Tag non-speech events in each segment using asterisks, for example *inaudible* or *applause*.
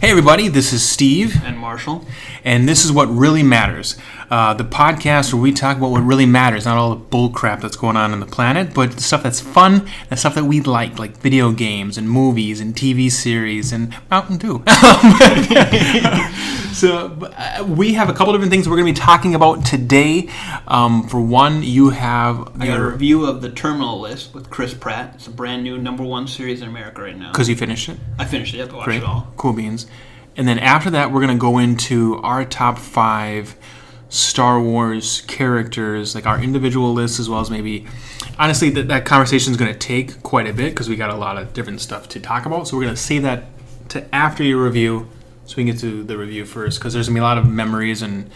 Hey, everybody, this is Steve, and Marshall. and this is What Really Matters. Uh, the podcast where we talk about what really matters, not all the bull crap that's going on in the planet, but the stuff that's fun, the stuff that we like, like video games and movies and TV series and Mountain Dew. *laughs* so, uh, we have a couple different things we're going to be talking about today. Um, for one, you have I got a review of the Terminal List with Chris Pratt. It's a brand new number one series in America right now. because you finished it. I finished it. You have to watch Great. it all. Cool beans. And then after that, we're going to go into our top five Star Wars characters, like our individual lists, as well as maybe. Honestly, that, that conversation is going to take quite a bit because we got a lot of different stuff to talk about. So we're going to save that to after your review so we can get to the review first because there's going to be a lot of memories and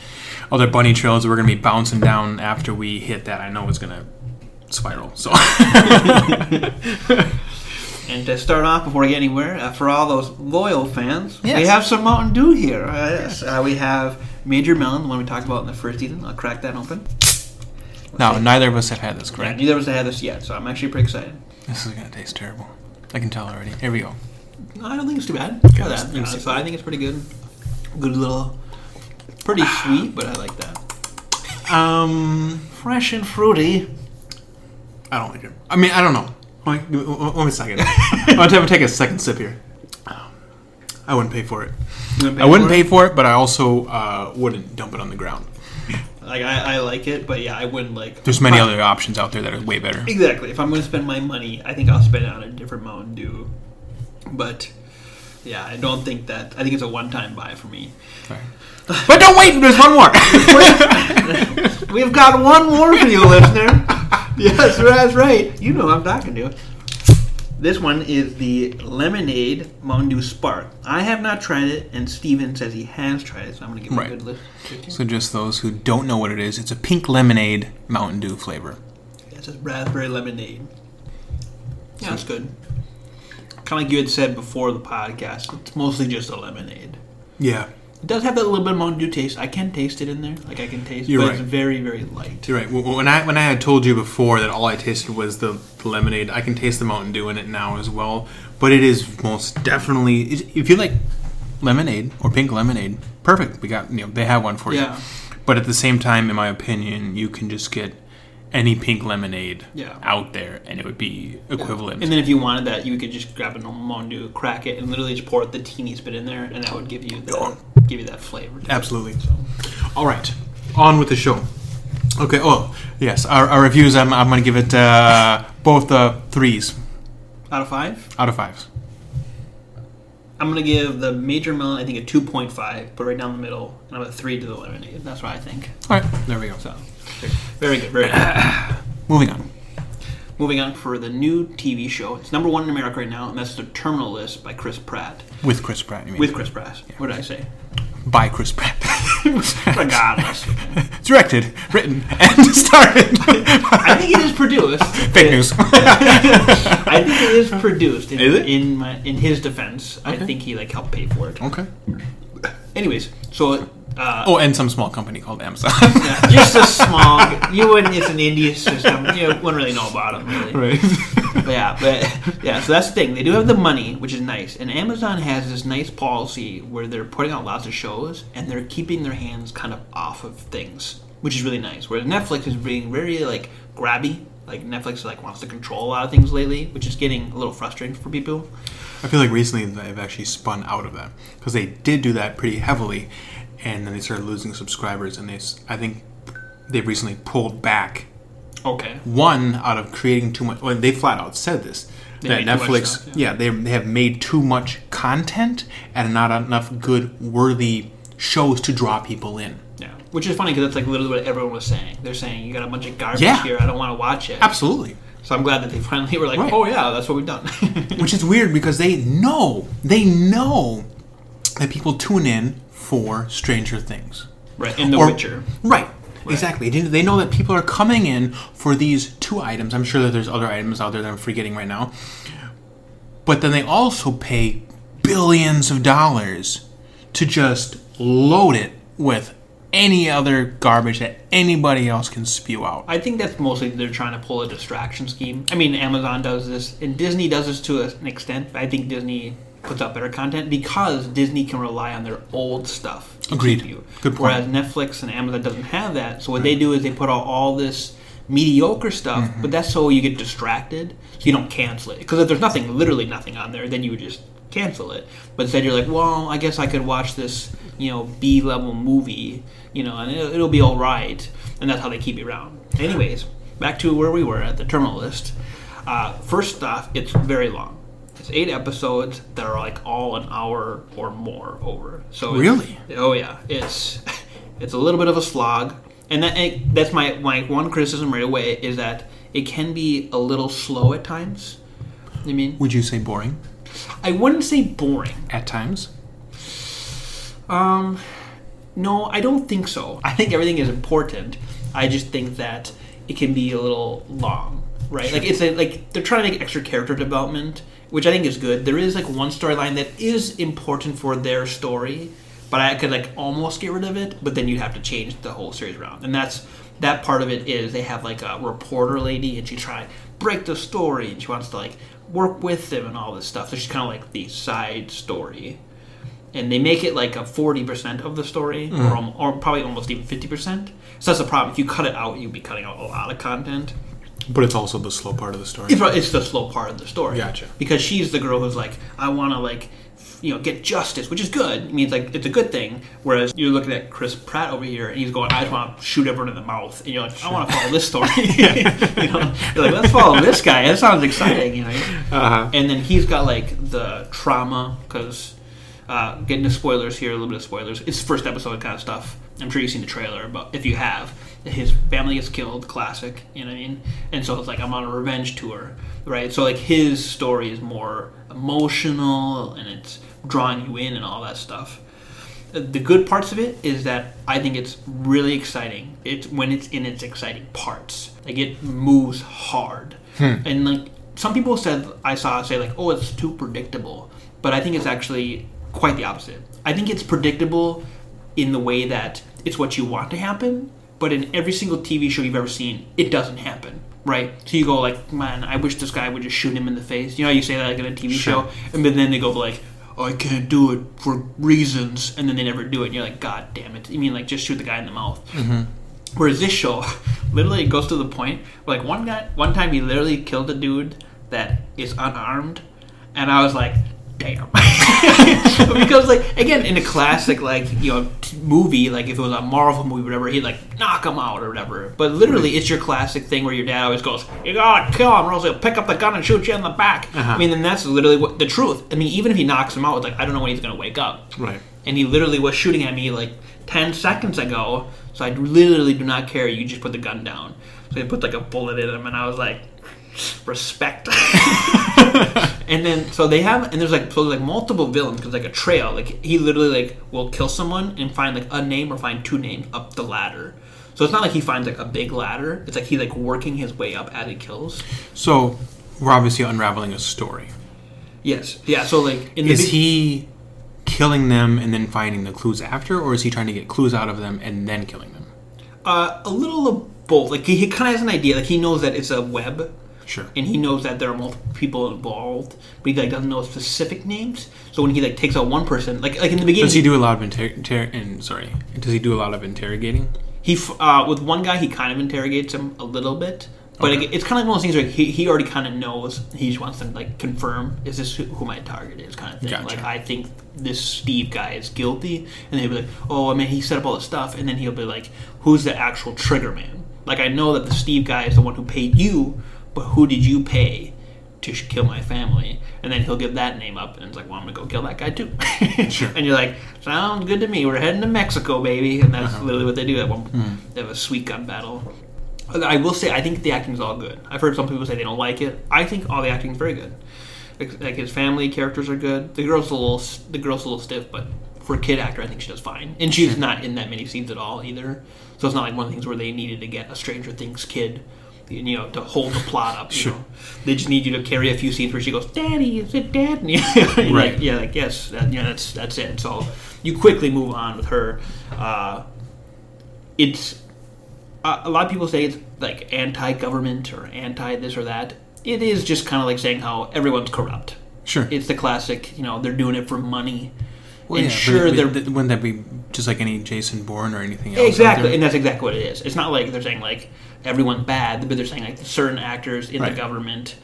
other bunny trails that we're going to be bouncing down after we hit that. I know it's going to spiral. So. *laughs* And to start off, before we get anywhere, uh, for all those loyal fans, we have some Mountain Dew here. Uh, yes. uh, we have Major Melon, the one we talked about in the first season. I'll crack that open. no, neither of us have had this, Yeah, correct? neither of us have had this yet, so I'm actually pretty excited. This is going to taste terrible. I can tell already. Here we go. No, I don't think it's too bad. Try that. Uh, so I think it's pretty good. Good little, pretty sweet, but I like that. Um, Fresh and fruity. I don't like it. I mean, I don't know. Wait, Let me a second. *laughs* I'm gonna take a second sip here. I wouldn't pay for it. Wanna I wouldn't for pay it? for it, but I also uh, wouldn't dump it on the ground. Like I, I like it, but yeah, I wouldn't like. There's many other options out there that are way better. Exactly. If I'm going to spend my money, I think I'll spend it on a different Mountain Dew. But yeah, I don't think that. I think it's a one-time buy for me. But don't wait. There's one more. *laughs* We've got one more for you, listener. *laughs* yes, that's right. You know I'm talking to. This one is the Lemonade Mountain Dew Spark. I have not tried it, and Steven says he has tried it, so I'm going to give him Right. a good list. so just those who don't know what it is, it's a pink lemonade Mountain Dew flavor. It says raspberry lemonade. Yeah, it's good. Kind of like you had said before the podcast, it's mostly just a lemonade. Yeah, It does have that little bit of Mountain Dew taste. I can taste it in there. Like I can taste, You're but right. it's very, very light. you're right. Wh- When I when I had told you before that all I tasted was the, the lemonade, I can taste the Mountain Dew in it now as well. But it is most definitely. If you like lemonade or pink lemonade, perfect. We got you know they have one for you. Yeah, But at the same time, in my opinion, you can just get any pink lemonade Yeah. out there, and it would be equivalent. and then if you wanted that, you could just grab a normal Dew, crack it, and literally just pour the teeniest bit in there, and that would give you the, give you that flavor. Absolutely. So, All right, on with the show. Okay. Oh, yes. Our, our reviews. I'm, I'm going to give it uh, both uh, threes out of five, out of fives. I'm gonna give the Major Melon I think a 2.5, but right down the middle, and I'm a three to the lemonade. That's what I think. All right. There we go. So, very good, very good. *sighs* Moving on. Moving on for the new TV show. It's number one in America right now, and that's the Terminal List by Chris Pratt. With Chris Pratt. You mean? With Chris Pratt. Yeah. What did I say? by Chris Pratt. *laughs* Regardless. *laughs* Directed, written, and *laughs* starred. I think it is produced. Fake news. I think it is produced. In, Is it? in my in his defense, I think he like helped pay for it. okay. Anyways, so uh, Oh, and some small company called Amazon. *laughs* yeah, just a *laughs* small. You wouldn't. It's an India system. You wouldn't really know about them. Really. right. But yeah, but yeah, so that's the thing. They do have the money, which is nice. And Amazon has this nice policy where they're putting out lots of shows and they're keeping their hands kind of off of things, which is really nice. Whereas Netflix is being very like grabby. Like Netflix like wants to control a lot of things lately, which is getting a little frustrating for people. I feel like recently they've actually spun out of that because they did do that pretty heavily, and then they started losing subscribers, and they I think, they've recently pulled back. Okay. One out of creating too much. Well, they flat out said this They that made too much Netflix, stuff, yeah, they, they have made too much content and not enough good, worthy shows to draw people in. Yeah. Which is funny because that's like literally what everyone was saying. They're saying you got a bunch of garbage Yeah. here. I don't want to watch it. Absolutely. So I'm glad that they *laughs* finally were like, Right. oh yeah, that's what we've done. *laughs* Which is weird because they know, they know that people tune in for Stranger Things. right. In The Or- Witcher. Right. Exactly. They they know that people are coming in for these two items. I'm sure that there's other items out there that I'm forgetting right now. But then they also pay billions of dollars to just load it with any other garbage that anybody else can spew out. I think that's mostly they're trying to pull a distraction scheme. I mean, Amazon does this, and Disney does this to an extent. But I think Disney puts out better content because Disney can rely on their old stuff. Agreed. you. Good point. Whereas Netflix and Amazon doesn't have that. So what they do is they put out all this mediocre stuff, Mm-hmm. but that's so you get distracted, so you don't cancel it. Because if there's nothing, literally nothing on there, then you would just cancel it. But instead, you're like, well, I guess I could watch this, you know, B level movie, you know, and it'll, it'll be all right. And that's how they keep you around. Anyways, back to where we were at the terminal list. Uh, first off, it's very long. It's eight episodes that are like all an hour or more over. So Really? Oh yeah, it's *laughs* it's a little bit of a slog, and that and that's my my one criticism right away is that it can be a little slow at times. I mean, Would you say boring I wouldn't say boring. at times? Um, no, I don't think so. I think everything is important. I just think that it can be a little long, right? Like it's a, like they're trying to make extra character development, which I think is good. There is like one storyline that is important for their story, but I could like almost get rid of it. But then you'd have to change the whole series around, and that's that part of it is they have like a reporter lady, and she try break the story, and she wants to like work with them and all this stuff. So she's kind of like the side story and they make it like a 40% of the story or, mm-hmm. or probably almost even 50% so that's the problem if you cut it out you'd be cutting out a lot of content But it's also the slow part of the story. it's, it's the slow part of the story Gotcha. because she's the girl who's like i want to like you know get justice which is good it means like it's a good thing whereas you're looking at chris pratt over here and he's going i just want to shoot everyone in the mouth and you're like i want to follow this story *laughs* *laughs* you know you're like let's follow this guy that sounds exciting you know Uh-huh. and then he's got like the trauma because uh, getting to spoilers here, a little bit of spoilers. It's first episode kind of stuff. I'm sure you've seen the trailer, but if you have, his family gets killed, classic. You know what I mean? And so it's like I'm on a revenge tour, right? So like his story is more emotional and it's drawing you in and all that stuff. The good parts of it is that I think it's really exciting. It's when it's in its exciting parts. Like it moves hard, hmm. and like some people said, I saw say like, oh, it's too predictable. But I think it's actually quite the opposite. I think it's predictable in the way that it's what you want to happen, but in every single TV show you've ever seen, it doesn't happen. Right? So you go like, man, I wish this guy would just shoot him in the face. You know, how you say that like in a TV Sure. show, and then they go like, I can't do it for reasons, and then they never do it. And you're like, God damn it! You mean like just shoot the guy in the mouth? Mm-hmm. Whereas this show, *laughs* literally, it goes to the point where, like one guy, one time he literally killed a dude that is unarmed, and I was like, damn. *laughs* because like again, in a classic like you know t- movie, like if it was a Marvel movie, or whatever, he'd like knock him out or whatever. But literally, it's your classic thing where your dad always goes, "You gotta kill him, or else he'll pick up the gun and shoot you in the back." Uh-huh. I mean, and that's literally what the truth. I mean, even if he knocks him out, it's like I don't know when he's gonna wake up Right. and he literally was shooting at me like 10 seconds ago so i literally do not care you just put the gun down so they put like a bullet in him and i was like respect. *laughs* And then so they have and there's like so there's like multiple villains because like a trail like he literally like will kill someone and find like a name or find two names up the ladder. So it's not like he finds like a big ladder. It's like he like working his way up as he kills. So we're obviously unraveling a story. yes. Yeah so like in the Is be- he killing them and then finding the clues after, or is he trying to get clues out of them and then killing them? uh, a little of both. Like he, he kind of has an idea. Like he knows that it's a web Sure. and he knows that there are multiple people involved, but he like doesn't know specific names. So when he like takes out one person, like like in the beginning, Does he do a lot of inter- inter- in, sorry? Does he do a lot of interrogating? he uh, with one guy he kind of interrogates him a little bit, but Okay. like, it's kind of like one of those things where he, he already kind of knows. He just wants to like confirm is this who, who my target is, kind of thing. Gotcha. Like I think this Steve guy is guilty, and he'll be like, oh, I mean he set up all this stuff, and then he'll be like, who's the actual trigger man? Like I know that the Steve guy is the one who paid you, but who did you pay? To kill my family, and then he'll give that name up, and it's like, well, I'm gonna go kill that guy too. *laughs* Sure. And you're like, sounds good to me. We're heading to Mexico, baby, and that's Uh-huh. literally what they do. At one, Hmm. they have a sweet gun battle. I will say, I think the acting is all good. I've heard some people say they don't like it. I think all the acting is very good. Like, like his family characters are good. The girl's a little, the girl's a little stiff, but for a kid actor, I think she does fine. And she's not in that many scenes at all either. So it's not like one of the things where they needed to get a Stranger Things kid, you know, to hold the plot up. You Sure. know, they just need you to carry a few scenes where she goes, "Daddy, is it Dad?" *laughs* And you're Right. like, yeah, like yes, that, yeah, that's that's it. So you quickly move on with her. Uh, it's uh, a lot of people say it's like anti-government or anti this or that. It is just kind of like saying how everyone's corrupt. Sure. It's the classic, you know, they're doing it for money. Well, and yeah, sure, it- they're wouldn't that be just like any Jason Bourne or anything else? exactly, and that's exactly what it is. It's not like they're saying like everyone's bad, but they're saying like certain actors in Right. the government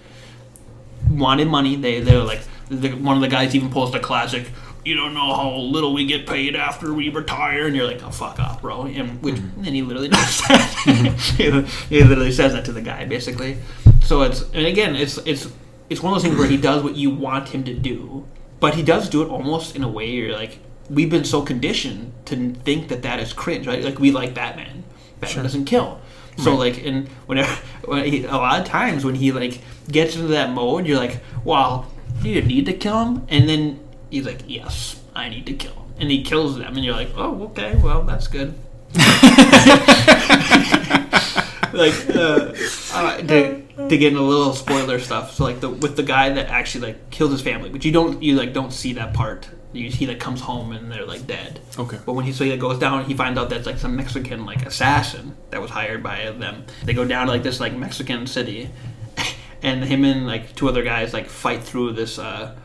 wanted money. They they're like the, one of the guys even pulls the classic. You don't know how little we get paid after we retire, and you're like, "Oh fuck off, bro!" And which, Mm-hmm. and he literally *laughs* does that. he, he literally says that to the guy, basically. So it's and again, it's it's it's one of those things where he does what you want him to do, but he does do it almost in a way you're like, we've been so conditioned to think that that is cringe, right? Like we like Batman. Batman doesn't kill. So like, and whenever, *laughs* when he, a lot of times when he like gets into that mode, you're like, "Well, do you need to kill him?" And then he's like, "Yes, I need to kill him," and he kills them, and you're like, "Oh, okay, well, that's good." *laughs* like uh, uh, to, to get into a little spoiler stuff. So like the with the guy that actually like killed his family, but you don't you like don't see that part. You, he like comes home and they're like dead. Okay. But when he so he goes down, he finds out that's like some Mexican like assassin that was hired by them. They go down to like this like Mexican city, *laughs* and him and like two other guys like fight through this uh,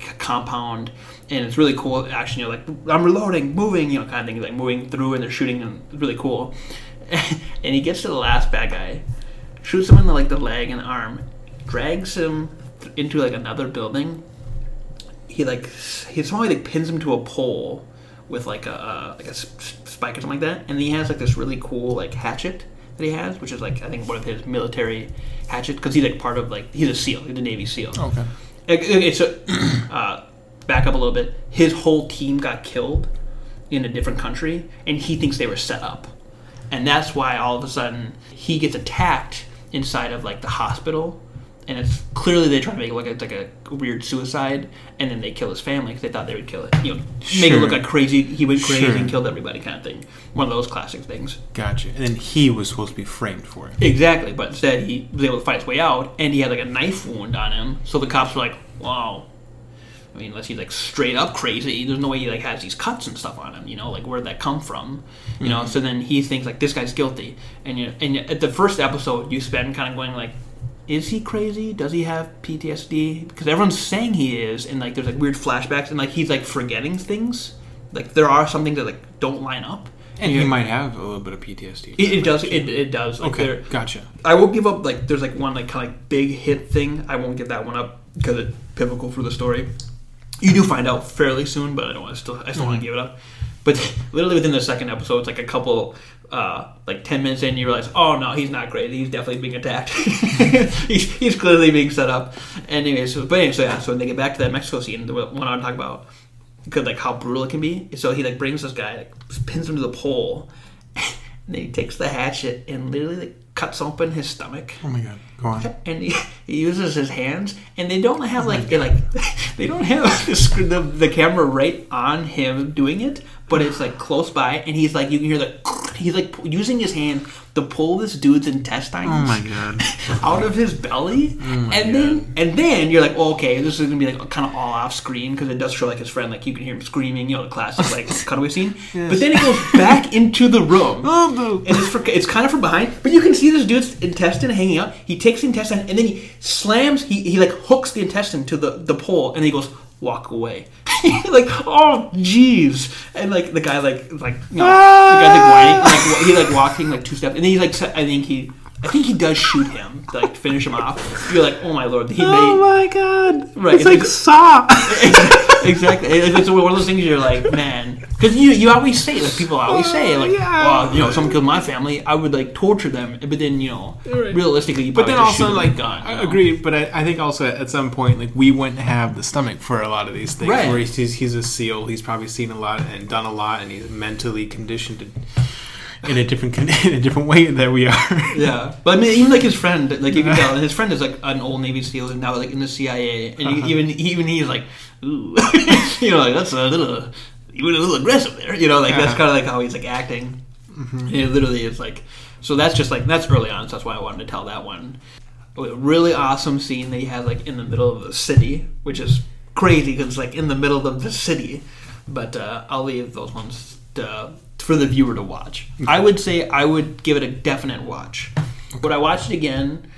c- compound, and it's really cool action. You're like, I'm reloading, moving, you know, kind of thing, like moving through, and they're shooting, and it's really cool. *laughs* and he gets to the last bad guy, shoots him in the like the leg and arm, drags him into like another building. He like he somehow like pins him to a pole with like a uh, like a spike or something like that, and he has like this really cool like hatchet that he has, which is like I think one of his military hatchet because he's like part of like he's a SEAL, he's a Navy SEAL. Okay. It- it- It's a *clears throat* uh, back up a little bit. His whole team got killed in a different country, and he thinks they were set up, and that's why all of a sudden he gets attacked inside of like the hospital, and it's clearly they try to make it look like it's like a weird suicide, and then they kill his family because they thought they would kill it. You know, make it look like crazy. He went crazy Sure. and killed everybody, kind of thing. One of those classic things. Gotcha. And then he was supposed to be framed for it. Exactly, but instead he was able to fight his way out, and he had like a knife wound on him. So the cops were like, "Wow." I mean, unless he's like straight up crazy, there's no way he like has these cuts and stuff on him. You know, like where'd that come from? You know. Mm-hmm. So then he thinks like this guy's guilty, and you and at the first episode you spend kind of going like, is he crazy? Does he have PTSD? Because everyone's saying he is, and like there's like weird flashbacks, and like he's like forgetting things. Like there are some things that like don't line up. And he you're- might have a little bit of PTSD. It, it does. It, it does. Like okay. Gotcha. I won't give up like there's like one like kind of like big hit thing. I won't give that one up because it's pivotal for the story. You do find out fairly soon, but I don't want to still I still want to mm-hmm. give it up. But *laughs* literally within the second episode, it's like a couple uh, like ten minutes in, you realize, oh no, he's not great. He's definitely being attacked. *laughs* he's, he's clearly being set up. Anyway, so but anyway, so yeah, so when they get back to that Mexico scene, the one I want to talk about, because like how brutal it can be. So he like brings this guy, like, pins him to the pole, *laughs* and then he takes the hatchet and literally like, cuts open his stomach Oh my god. Go on. *laughs* and he, he uses his hands, and they don't have oh like they like *laughs* they don't have the, the the camera right on him doing it, but it's like close by, and he's like you can hear the *laughs* he's like using his hand to pull this dude's intestines Oh my god. out of his belly, oh and then and then you're like, oh, okay, this is gonna be like kind of all off screen because it does show like his friend, like you can hear him screaming, you know, the classic like cutaway scene. But then it goes back into the room, Oh, and it's for, it's kind of from behind, but you can see this dude's intestine hanging out. He takes the intestine and then he slams, he, he like hooks the intestine to the the pole, and he goes walk away. *laughs* like oh jeez, and like the guy like like you know the guy like whining, ah! like he like walking like two steps, and then he's like I think he. I think he does shoot him to like finish him off. You're like, oh my lord, he Oh made my god. Right, It's like- Saw. *laughs* *laughs* *laughs* exactly. It's it's one of those things you're like, man, because you you always say like people always say uh, like, Yeah. well, you know, someone killed my family, I would like torture them, but then you know, Right. realistically, you But then just also, them like, a gun. I know? agree. But I, I think also at some point, like, we wouldn't have the stomach for a lot of these things. Right. Where he's, he's, he's a SEAL. He's probably seen a lot and done a lot, and he's mentally conditioned to, in a different con- *laughs* in a different way that we are. Yeah, but I mean, even like his friend, like you can tell, *laughs* his friend is like an old Navy SEAL and now like in the CIA, and Uh-huh. even even he's like, ooh, *laughs* you know, like that's a little, you went a little aggressive there, you know, like that's Uh-huh. kind of like how he's like acting. And it literally is like, so that's just like that's early on. So that's why I wanted to tell that one. A really awesome scene that he has like in the middle of the city, which is crazy because it's like in the middle of the city. But uh, I'll leave those ones to, for the viewer to watch. I would say I would give it a definite watch. Would I watch it again?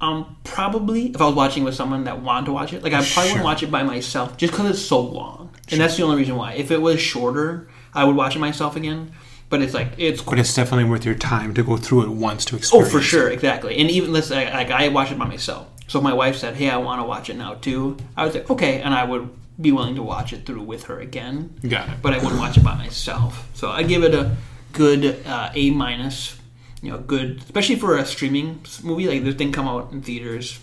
Um, probably if I was watching with someone that wanted to watch it, like I probably Sure. wouldn't watch it by myself just because it's so long, and that's the only reason why. If it was shorter, I would watch it myself again. But it's like it's But it's definitely worth your time to go through it once to experience. Oh, for sure, exactly. And even let's like I watch it by myself. So if my wife said, "Hey, I want to watch it now too," I would say, "Okay," and I would be willing to watch it through with her again. Got it. But I wouldn't watch it by myself. So I give it a good uh, A minus. You know, good, especially for a streaming movie. Like this didn't come out in theaters,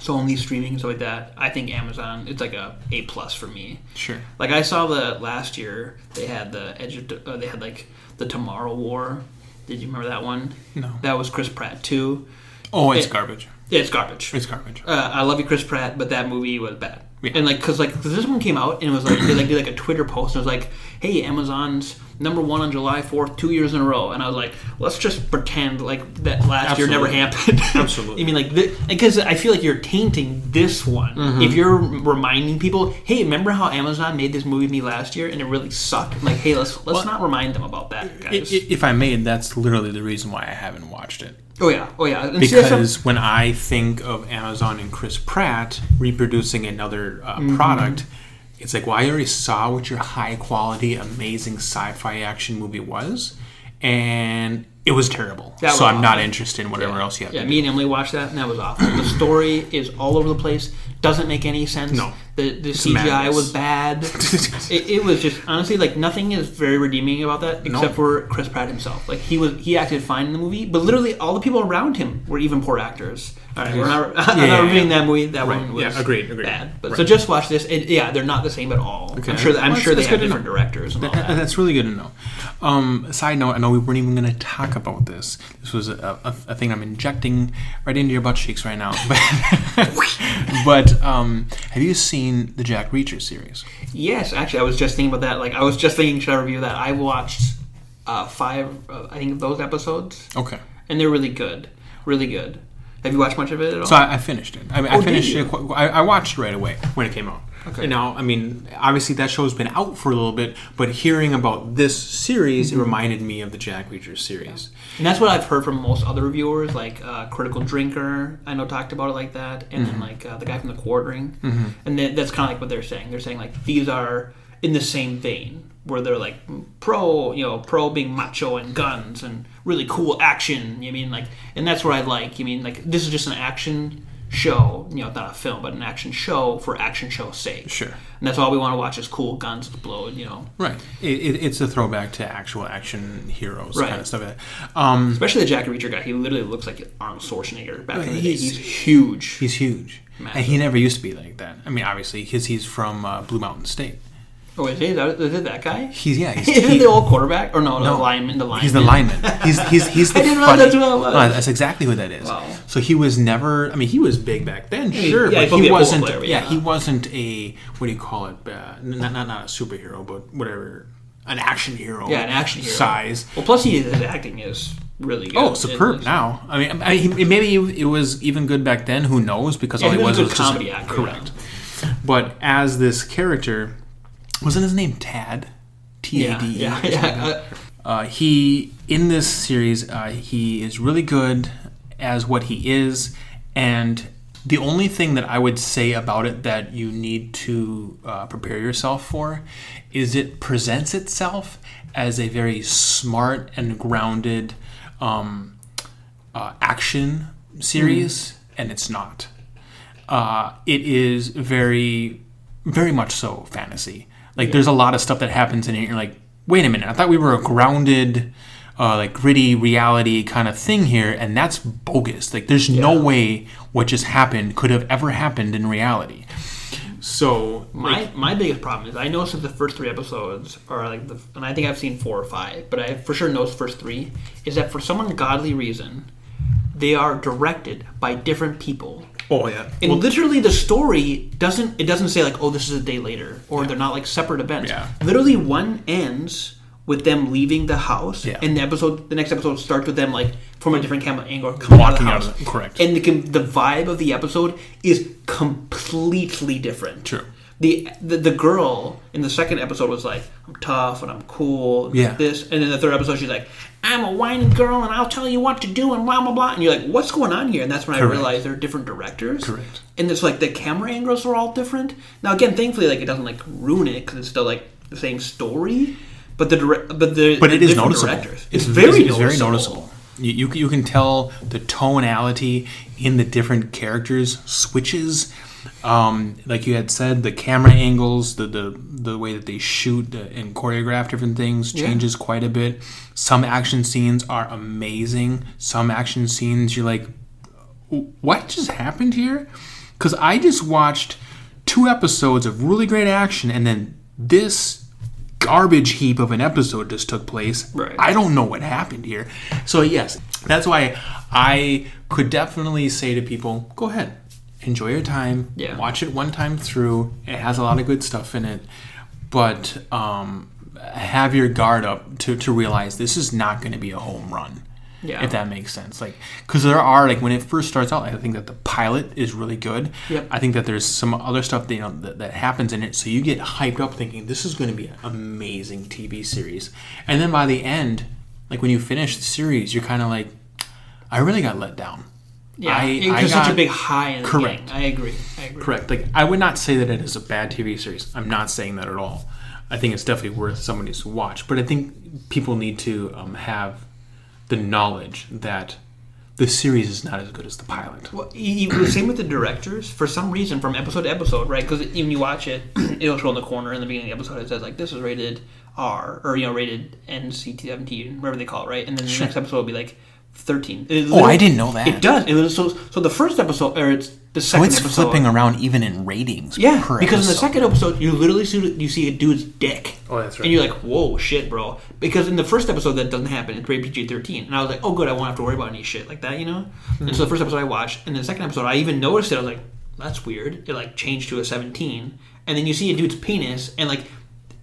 so only streaming and stuff like that. I think Amazon it's like a A plus for me. Sure. Like I saw the last year they had the Edge of uh, they had like the Tomorrow War. Did you remember that one? No. That was Chris Pratt too. Oh, it's It- garbage. It's garbage. It's garbage. Uh, I love you, Chris Pratt, but that movie was bad. Yeah. And like, cause like, 'cause this one came out and it was like they like did like a Twitter post and it was like, "Hey, Amazon's number one on July fourth, two years in a row." And I was like, "Let's just pretend like that last year never happened." *laughs* Absolutely. I mean, like, because I feel like you're tainting this one Mm-hmm. if you're reminding people, "Hey, remember how Amazon made this movie with me last year and it really sucked?" Like, hey, let's let's not remind them about that, guys. if I may, that's literally the reason why I haven't watched it. Oh yeah, oh yeah. And Because when I think of Amazon and Chris Pratt reproducing another uh, Mm-hmm. product, it's like, well, I already saw what your high quality, amazing sci fi action movie was, and it was terrible. That so was I'm not interested in whatever else you have Yeah, me and Emily watched that, and that was awful. The story is all over the place. Doesn't make any sense. No. The the CGI madness. was bad. *laughs* it, it was just honestly like nothing is very redeeming about that except No. for Chris Pratt himself. Like he was he acted fine in the movie, but literally all the people around him were even poor actors. All right, we're not, *laughs* I'm Yeah, not reviewing yeah. that movie. That Right. one was Yeah, agreed, agreed. bad. But Right. so just watch this. It, yeah, they're not the same at all. Okay. I'm sure. That, I'm Well, sure they have different directors and all That- that. that's really good to know. Um, side note, I know we weren't even going to talk about this. This was a, a, a thing I'm injecting right into your butt cheeks right now. *laughs* But, but um, have you seen the Jack Reacher series? Yes, actually, I was just thinking about that. Like, I was just thinking, should I review that? I watched uh, five, uh, I think, of those episodes, Okay. and they're really good. Really good. Have you watched much of it at all? So I, I finished it. I, mean, Oh, I finished it. I, I watched right away when it came out. Okay. And now, I mean, obviously that show's been out for a little bit, but hearing about this series, Mm-hmm. it reminded me of the Jack Reacher series. and that's what I've heard from most other reviewers, like uh, Critical Drinker. I know talked about it like that, and Mm-hmm. then like uh, the guy from the Quartering, and then, that's kind of like what they're saying. They're saying like these are in the same vein, where they're like pro, you know, pro being macho and guns and really cool action. You mean like, and that's what I like. You mean like this is just an action show, you know, not a film, but an action show for action show's sake. Sure. And that's all we want to watch is cool guns explode. You know, Right. It, it, it's a throwback to actual action heroes Right. kind of stuff. Um, especially the Jack Reacher guy. He literally looks like Arnold Schwarzenegger back in the day. He's- huge. He's huge, and he never used to be like that. I mean, obviously, because he's from uh, Blue Mountain State. Oh, is he? Is that, is it that guy? He's yeah, he's, *laughs* Isn't he- the old quarterback? Or no, No. the lineman. The lineman. he's the lineman. He's he's *laughs* he's the I didn't know that's who that was. No, that's exactly who that is. Wow. So he was never. I mean, he was big back then, he- sure, yeah, but he wasn't. player, yeah. yeah. he wasn't a what do you call it? Uh, not not not a superhero, but whatever, an action hero. Yeah, an action hero. size. Well, plus he, his acting is really good. Oh, superb now. I mean, I, he, maybe it was even good back then. Who knows? Because all he was was a good just comedy actor, correct. But as this character, wasn't his name Tad? T A Yeah, D E. yeah, yeah. Uh, he in this series, uh, he is really good as what he is, and the only thing that I would say about it that you need to uh, prepare yourself for is it presents itself as a very smart and grounded um, uh, action series, and it's not. Uh, it is very, very much so fantasy. Like there's a lot of stuff that happens in it. You're like, wait a minute, I thought we were a grounded, uh, like gritty reality kind of thing here, and that's bogus. Like there's no way what just happened could have ever happened in reality. So My my biggest problem is I noticed that the first three episodes are like the and I think I've seen four or five, but I for sure know the first three is that for some ungodly reason they are directed by different people. Oh yeah, And literally the story doesn't it doesn't say like oh this is a day later or they're not like separate events. Yeah. Literally one ends with them leaving the house Yeah. and the episode the next episode starts with them like from a different camera angle coming out of the Walking out house. of the- correct. And the the vibe of the episode is completely different. True. the, the the girl in the second episode was like, "I'm tough and I'm cool." Yeah. This, and in the third episode, she's like, "I'm a whiny girl and I'll tell you what to do and blah blah blah." And you're like, "What's going on here?" And that's when I Correct. realized they're different directors. Correct. And it's like the camera angles are all different. Now again, thankfully, like it doesn't like ruin it because it's still like the same story. But the dire- but the but it is noticeable. Directors. It's, very it's noticeable. very noticeable. You, you you can tell the tonality in the different characters switches. Um, like you had said, the camera angles, the the, the way that they shoot and choreograph different things Yeah. changes quite a bit. Some action scenes are amazing. Some action scenes you're like, what just happened here? Because I just watched two episodes of really great action, and then this garbage heap of an episode just took place. Right. I don't know what happened here. So yes, that's why I could definitely say to people, go ahead, enjoy your time, Yeah. watch it one time through. It has a lot of good stuff in it, but um, have your guard up to, to realize this is not going to be a home run Yeah. if that makes sense. Like, because there are like when it first starts out, I think that the pilot is really good. Yep. I think that there's some other stuff that, you know that, that happens in it, so you get hyped up thinking this is going to be an amazing TV series, and then by the end, like when you finish the series, you're kind of like, I really got let down. Yeah, I- it I was such a big high in the Correct. I agree. I agree. Correct. Like I would not say that it is a bad TV series. I'm not saying that at all. I think it's definitely worth somebody to watch. But I think people need to um, have the knowledge that the series is not as good as the pilot. Well, you, you, same with the directors. For some reason, from episode to episode, right? Because when you watch it, *clears throat* it'll show in the corner in the beginning of the episode. It says like this is rated R or you know rated NC-17, whatever they call it, right? And then the next episode will be like 13. It Oh, I didn't know that. It does. It was, so so the first episode or it's the So second it's episode. flipping around even in ratings. Yeah, per because in the second episode, you literally see you see a dude's dick. Oh, that's right. And you're like, "Whoa, shit, bro!" Because in the first episode, that doesn't happen. It's rated PG-13, and I was like, "Oh, good, I won't have to worry about any shit like that," you know. And so the first episode I watched, and the second episode, I even noticed it. I was like, "That's weird." It like changed to a 17, and then you see a dude's penis, and like,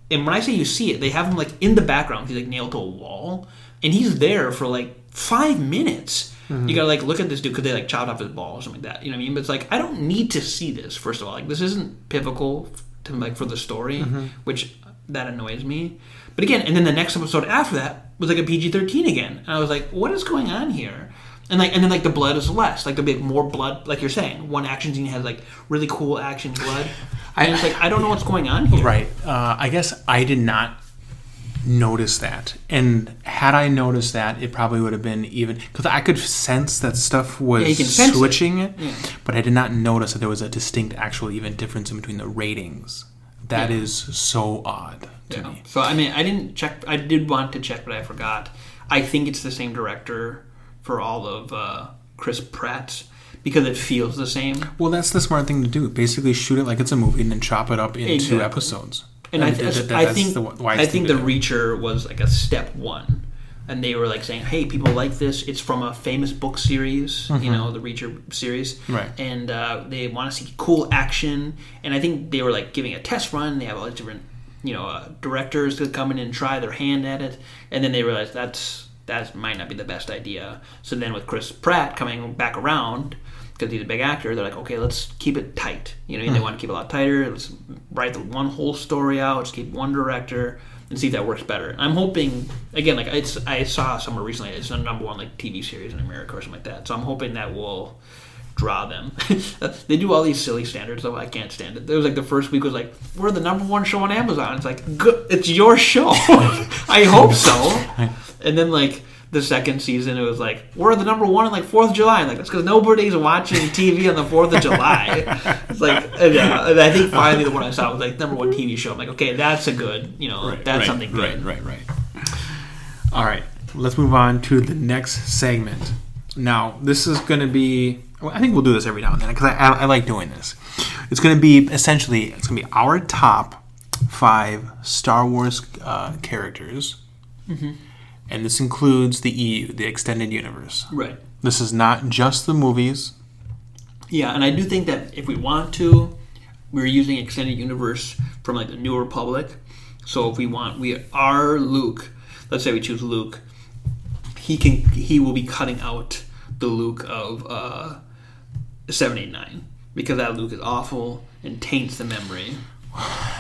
and when I say you see it, they have him like in the background. He's like nailed to a wall, and he's there for like five minutes. You gotta like look at this dude because they like chopped off his ball or something like that. You know what I mean? But it's like I don't need to see this. First of all, like this isn't pivotal to like for the story, which that annoys me. But again, and then the next episode after that was like a PG thirteen again, and I was like, what is going on here? And like, and then like the blood is less. Like there'll be more blood. Like you're saying, one action scene has like really cool action blood. And it's like I don't know what's going on here. Right. Uh, I guess I did not notice that. And had I noticed that, it probably would have been even because I could sense that stuff was Yeah, you can sense it. switching it, Yeah. but I did not notice that there was a distinct, actual, even difference in between the ratings. That Yeah. is so odd to me. So I mean, I didn't check. I did want to check, but I forgot. I think it's the same director for all of uh, Chris Pratt's because it feels the same. Well, that's the smart thing to do. Basically, shoot it like it's a movie and then chop it up into Exactly. episodes. And I, that- I think the I think the. Reacher was like a step one, and they were like saying, "Hey, people like this. It's from a famous book series, you know, the Reacher series, Mm-hmm. Right. And uh, they want to see cool action. And I think they were like giving a test run. They have all these different, you know, uh, directors to come in and try their hand at it, and then they realized that's that might not be the best idea. So then with Chris Pratt coming back around. Because he's a big actor, they're like, okay, let's keep it tight. You know, they hmm. want to keep it a lot tighter. Let's write the one whole story out. Just keep one director and see if that works better. I'm hoping again, like it's I saw somewhere recently, it's a number one like TV series in America or something like that. So I'm hoping that will draw them. *laughs* they do all these silly standards though. I can't stand it. There was like the first week was like we're the number one show on Amazon. It's like good, it's your show. *laughs* I hope so. *laughs* And then like the second season, it was like we're the number one on like Fourth of July. Like that's because nobody's watching TV on the Fourth of July. *laughs* It's like yeah, I think finally the one I saw was like number one TV show. I'm like, okay, that's a good, you know, Right, that's right, something good. Right, right, right. All right, let's move on to the next segment. Now, this is going to be. I think we'll do this every now and then because I, I, I like doing this. It's going to be essentially it's going to be our top five Star Wars uh, characters, Mm-hmm. And this includes the EU, the extended universe. Right. This is not just the movies. Yeah, and I do think that if we want to, we're using extended universe from like the New Republic. So if we want, we are Luke. Let's say we choose Luke. He can. He will be cutting out the Luke of uh, seven, eight, nine because that Luke is awful and taints the memory.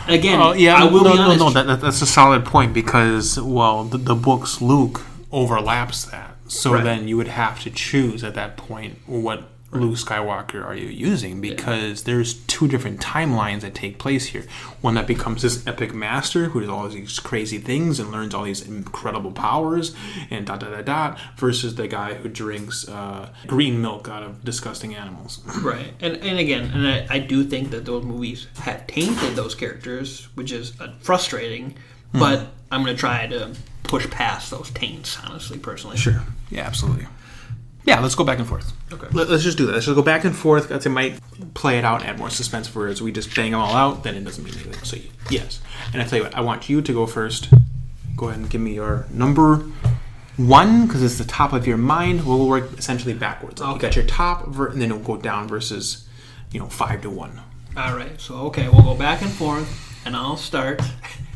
Again, Oh yeah, I will no, be no, honest. no. That, that, that's a solid point because well, the, the book's Luke overlaps that. So Right. then you would have to choose at that point what Luke Skywalker are you using because there's two different timelines that take place here. One that becomes this epic master who does all these crazy things and learns all these incredible powers and dot dot dot dot versus the guy who drinks uh, green milk out of disgusting animals. *laughs* Right, and and again, and I, I do think that those movies have tainted those characters, which is uh, frustrating. Hmm. But I'm gonna try to push past those taints, honestly, personally. Sure. Yeah, absolutely. Yeah, let's go back and forth. Okay. Let, us just do that. Let's just go back and forth. That's it might play it out, and add more suspense. for Whereas we just bang them all out, then it doesn't mean anything. So yes, and I tell you what, I want you to go first. Go ahead and give me your number one because it's the top of your mind. We'll work essentially backwards. Like You got Okay. your top, ver- and then it'll go down versus you know five to one. All right. So okay, we'll go back and forth, and I'll start. *laughs*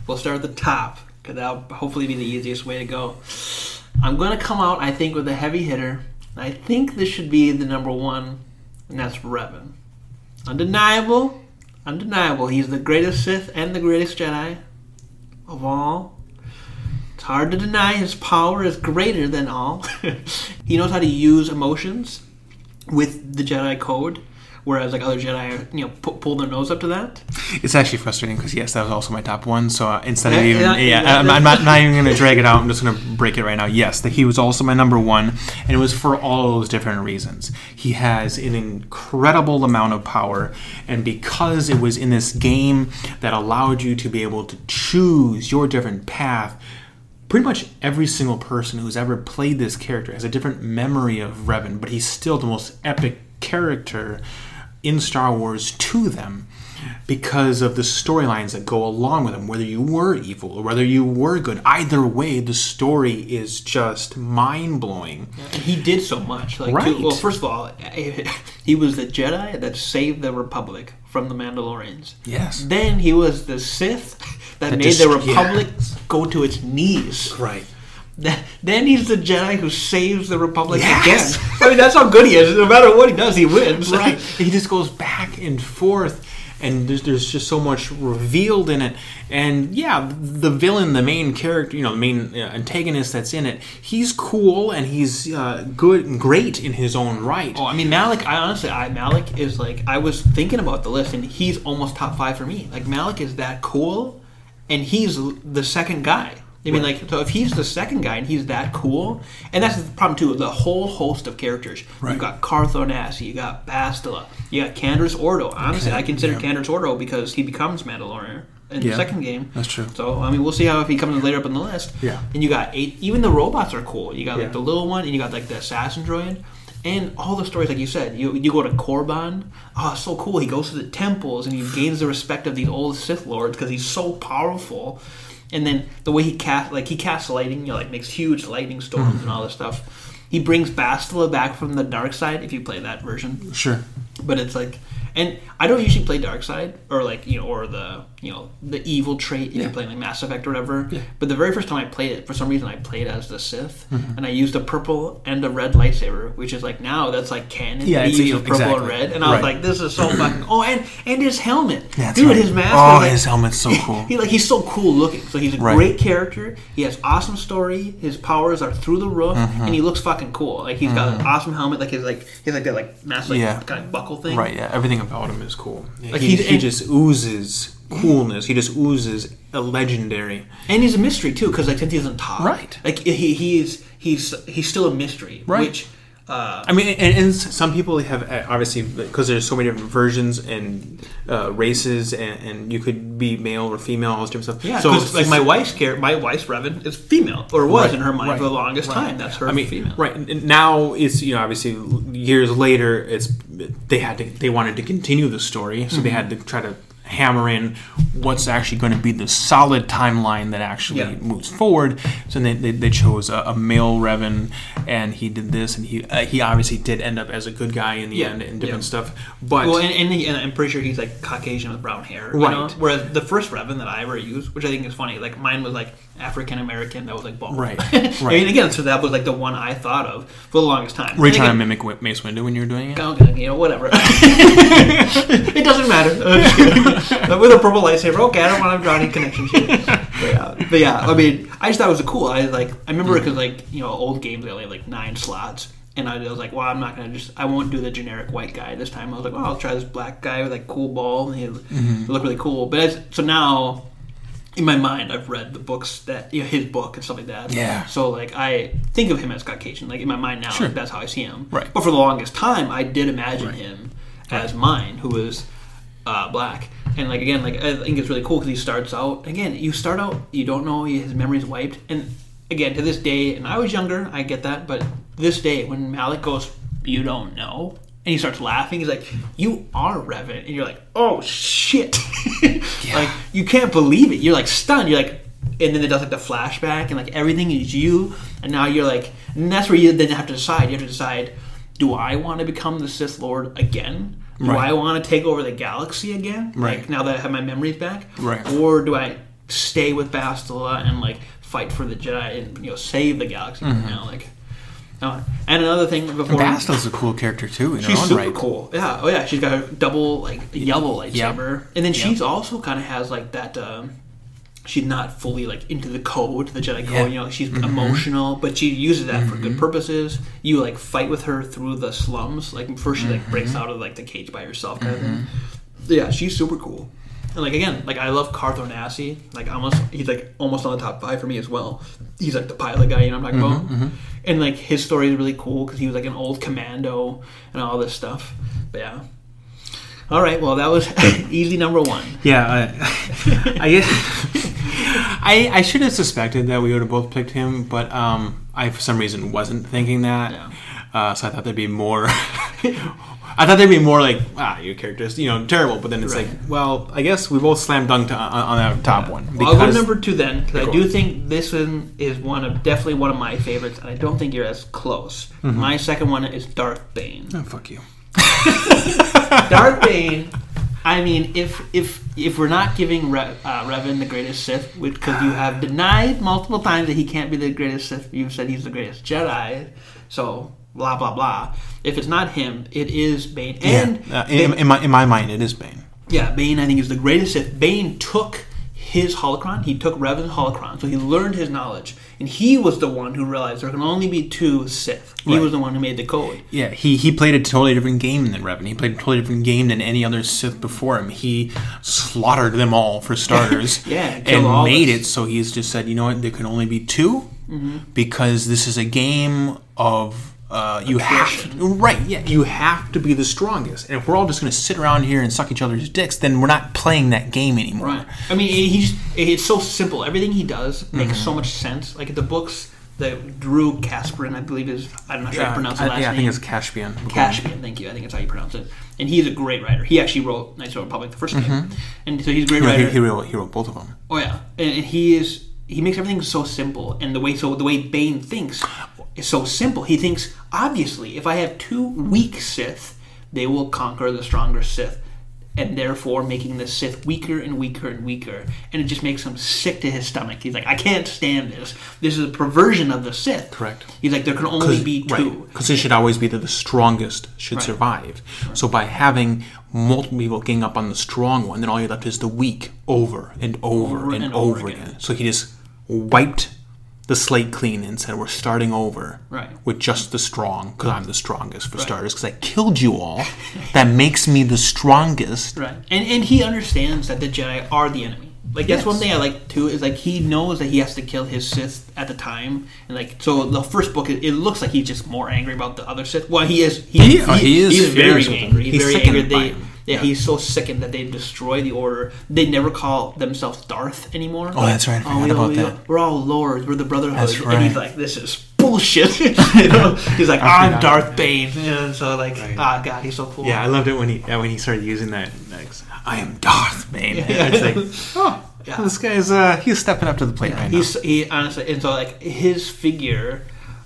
We'll start at the top because that'll hopefully be the easiest way to go. I'm gonna come out, I think, with a heavy hitter. I think this should be the number one, and that's Revan. Undeniable, undeniable. He's the greatest Sith and the greatest Jedi of all. It's hard to deny his power is greater than all. *laughs* he knows how to use emotions with the Jedi code, whereas like other Jedi, you know, pu- pull their nose up to that. It's actually frustrating because yes, that was also my top one. So uh, instead of even yeah, yeah, yeah. I'm, I'm not, not even going to drag it out. I'm just going to break it right now. Yes, that he was also my number one, and it was for all those different reasons. He has an incredible amount of power, and because it was in this game that allowed you to be able to choose your different path. Pretty much every single person who's ever played this character has a different memory of Revan, but he's still the most epic character in Star Wars to them because of the storylines that go along with them, Whether you were evil or whether you were good, either way, the story is just mind blowing. And he did so much. Like, Right. well, first of all, *laughs* he was the Jedi that saved the Republic from the Mandalorians. Yes. Then he was the Sith *laughs* that, That made the Republic yes. go to its knees. Right. Th- Then he's the Jedi who saves the Republic Yes. again. *laughs* I mean, that's how good he is. No matter what he does, he wins. *laughs* Right. He just goes back and forth. And there's, there's just so much revealed in it. And yeah, the villain, the main character, you know, the main uh, antagonist that's in it, he's cool and he's uh, good and great in his own right. Oh, I mean Malak. I honestly, I Malak is like I was thinking about the list, and he's almost top five for me. Like Malak is that cool, and he's the second guy. I mean, like, so if he's the second guy and he's that cool, and that's the problem too. The whole host of characters. Right. You've got Carth Onasi, you got Bastila, you got Canderous Ordo. Honestly, I consider yeah. Canderous Ordo because he becomes Mandalorian in Yeah, the second game. that's true. So I mean, we'll see how if he comes later up in the list. Yeah. And you got eight. Even the robots are cool. You got like Yeah. the little one, and you got like the assassin droid, and all the stories like you said. You you go to Korriban. Oh, it's so cool. He goes to the temples and he gains the respect of these old Sith lords because he's so powerful. And then the way he cast, like he casts lightning, you know, like makes huge lightning storms and hmm. all this stuff. He brings Bastila back from the dark side if you play that version Sure. but it's like and I don't usually play dark side or like you know or the you know the evil trait if Yeah. you're playing like Mass Effect or whatever. Yeah. But the very first time I played it, for some reason I played as the Sith, Mm-hmm. and I used a purple and a red lightsaber, which is like now that's like canon. Yeah, he it's- uses purple and red, and I was like, this is so *clears throat* fucking. Oh, and and his helmet, That's dude, right. his mask. Oh, like, his helmet's so *laughs* cool. He like he's so cool looking. So he's a Right. great character. He has awesome story. His powers are through the roof, Mm-hmm. and he looks fucking cool. Like he's got an awesome helmet. Like his like he's like that like massive like, Yeah. kind of buckle thing. Right, yeah. Everything about him is cool. Like he, he's- he just oozes coolness. He just oozes a legendary. And he's a mystery too, because like since he doesn't talk, Right. Like he he's he's he's still a mystery, Right. Which uh, I mean, and, and some people have uh, obviously because there's so many different versions and uh, races, and, and you could be male or female, all this different stuff. yeah, so because like my wife's care, my wife's Revan is female or was Right, in her mind right, for the longest right. time. That's her I mean, female. right and now it's you know obviously years later it's they had to they wanted to continue the story, so they had to try to hammer in what's actually going to be the solid timeline that actually Yeah. moves forward. So they, they, they chose a, a male Revan, and he did this, and he uh, he obviously did end up as a good guy in the Yeah, end and different yeah. stuff. But Well, and, and, he, and I'm pretty sure he's like Caucasian with brown hair, you Right. know? Whereas the first Revan that I ever used, which I think is funny, like mine was like African American, that was like bald. Right, *laughs* right. mean, again, so that was like the one I thought of for the longest time. were you And trying to mimic Mace Windu when you were doing it? Okay, you know, whatever. *laughs* *laughs* it doesn't matter. I'm just kidding. with a purple lightsaber. Okay, I don't want to draw any connections here. But yeah, but yeah, I mean, I just thought it was cool. I like, I remember because like you know, old games they only had like nine slots. And I was like, well, I'm not gonna just. I won't do the generic white guy this time. I was like, well, I'll try this black guy with like cool ball, and he Mm-hmm. look really cool. But as, so now, in my mind, I've read the books that you know, his book and stuff like that. Yeah. So like, I think of him as Caucasian. Like in my mind now, Sure. like, that's how I see him. Right. But for the longest time, I did imagine Right. him as mine, who was uh, black. And like again, like I think it's really cool because he starts out again. You start out, you don't know his memory's wiped, and again to this day. And I was younger, I get that, but this day when Malak goes, "You don't know," and he starts laughing, he's like, "You are Revan," and you're like, "Oh shit!" *laughs* Like you can't believe it. You're like stunned. You're like, and then it does like the flashback, and like everything is you, and now you're like, and that's where you then have to decide. You have to decide do I want to become the Sith Lord again? Do Right. I want to take over the galaxy again? Right. Like now that I have my memories back? Right. Or do I stay with Bastila and like fight for the Jedi and you know save the galaxy? Mm-hmm. Know, like. uh, and another thing before Bastila's a cool character too in her She's super right. cool. Yeah. Oh yeah. She's got a double like yellow lightsaber, and then Yep. she's also kind of has like that. Um, she's not fully like into the code, the Jedi code. Yeah. Mm-hmm. You know, she's emotional, but she uses that for good purposes. You like fight with her through the slums. Like first, she like Mm-hmm. breaks out of like the cage by herself, kind of thing. Yeah, she's super cool. And like again, like I love Carth Onasi. Like almost, he's like almost on the top five for me as well. He's like the pilot guy, you know what I'm talking Mm-hmm, about. And like his story is really cool because he was like an old commando and all this stuff. But yeah. All right, well that was *laughs* *laughs* easy number one. Yeah, I, *laughs* I guess I I should have suspected that we would have both picked him, but um, I for some reason wasn't thinking that. Yeah. Uh, so I thought there'd be more. I thought there'd be more like ah, your character's you know terrible, but then it's Right. like, well, I guess we both slam dunked on, on that top one Well, I'll go number two then because I do on. think this one is one of definitely one of my favorites, and I don't think you're as close. Mm-hmm. My second one is Darth Bane. Oh, fuck you. *laughs* Darth Bane. I mean, if if if we're not giving Re- uh, Revan the greatest Sith, because you have denied multiple times that he can't be the greatest Sith, you've said he's the greatest Jedi, so blah blah blah. If it's not him, it is Bane. And yeah, uh, in, in my in my mind, it is Bane. yeah, Bane I think is the greatest Sith. Bane took his holocron, he took Revan's holocron, so he learned his knowledge, and he was the one who realized there can only be two Sith. He Right. was the one who made the code. Yeah, he, he played a totally different game than Revan. He played a totally different game than any other Sith before him. He slaughtered them all for *laughs* starters. Yeah, and made it so he's just said, you know what, there can only be 2 Mm-hmm. because this is a game of uh, you have to, right. Yeah, you have to be the strongest. And if we're all just going to sit around here and suck each other's dicks, then we're not playing that game anymore. Right. I mean, he's it's so simple. Everything he does makes Mm-hmm. so much sense. Like the books that Drew Kasperin, I believe is I'm not sure how to pronounce I, his last yeah, I think it's Caspian. Caspian, thank you. I think that's how you pronounce it. And he's a great writer. He actually wrote Knights of the Republic, the 1st game, and so he's a great writer. he, he, wrote, he wrote both of them. Oh yeah, and, and he is he makes everything so simple, and the way so the way Bane thinks is so simple. He thinks obviously, if I have two weak Sith, they will conquer the stronger Sith, and therefore making the Sith weaker and weaker and weaker, and it just makes him sick to his stomach. He's like, I can't stand this. This is a perversion of the Sith. Correct. He's like, there can only be two. Because it should always be that the strongest should Right. survive. So by having multiple people getting up on the strong one, then all you're left is the weak over and over, Over and, and over, over again. again. So he just wiped the slate clean and said, "We're starting over Right. with just the strong, because I'm the strongest for starters. Because I killed you all. that makes me the strongest. Right, and and he understands that the Jedi are the enemy. Like that's Yes. one thing I like too is like he knows that he has to kill his Sith at the time, and like so the first book it, it looks like he's just more angry about the other Sith. Well, he is. He, He- oh, he is He's very furious with them. angry. He's, He's very angry. They. Yeah, Yeah. he's so sickened that they destroy the Order. They never call themselves Darth anymore. Oh, that's right. I Oh, forgot we, about we, that. We're all lords. We're the Brotherhood. That's And he's like, this is bullshit. *laughs* you know, he's like, I'm Darth Bane. And so like, Right. ah, God, he's so cool. Yeah, I loved it when he when he started using that. Next, I am Darth Bane. It's like, *laughs* oh, Yeah. this guy's uh, he's stepping up to the plate right now. He's he honestly, and so like his figure.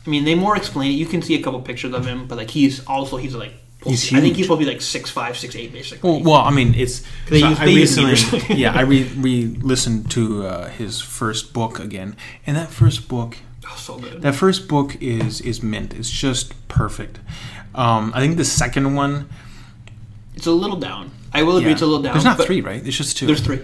I mean, they more explain it. You can see a couple pictures of him, but like he's also he's like He's I think he's probably like six five, six eight, basically. Well, well, I mean, it's. *laughs* They so use- I they recently, *laughs* yeah, I re, re listened to uh, his first book again, and that first book, oh, so good. that first book is is mint. It's just perfect. Um, I think the second one, It's a little down. I will agree Yeah. it's a little down. There's not three, right? It's just two. There's three.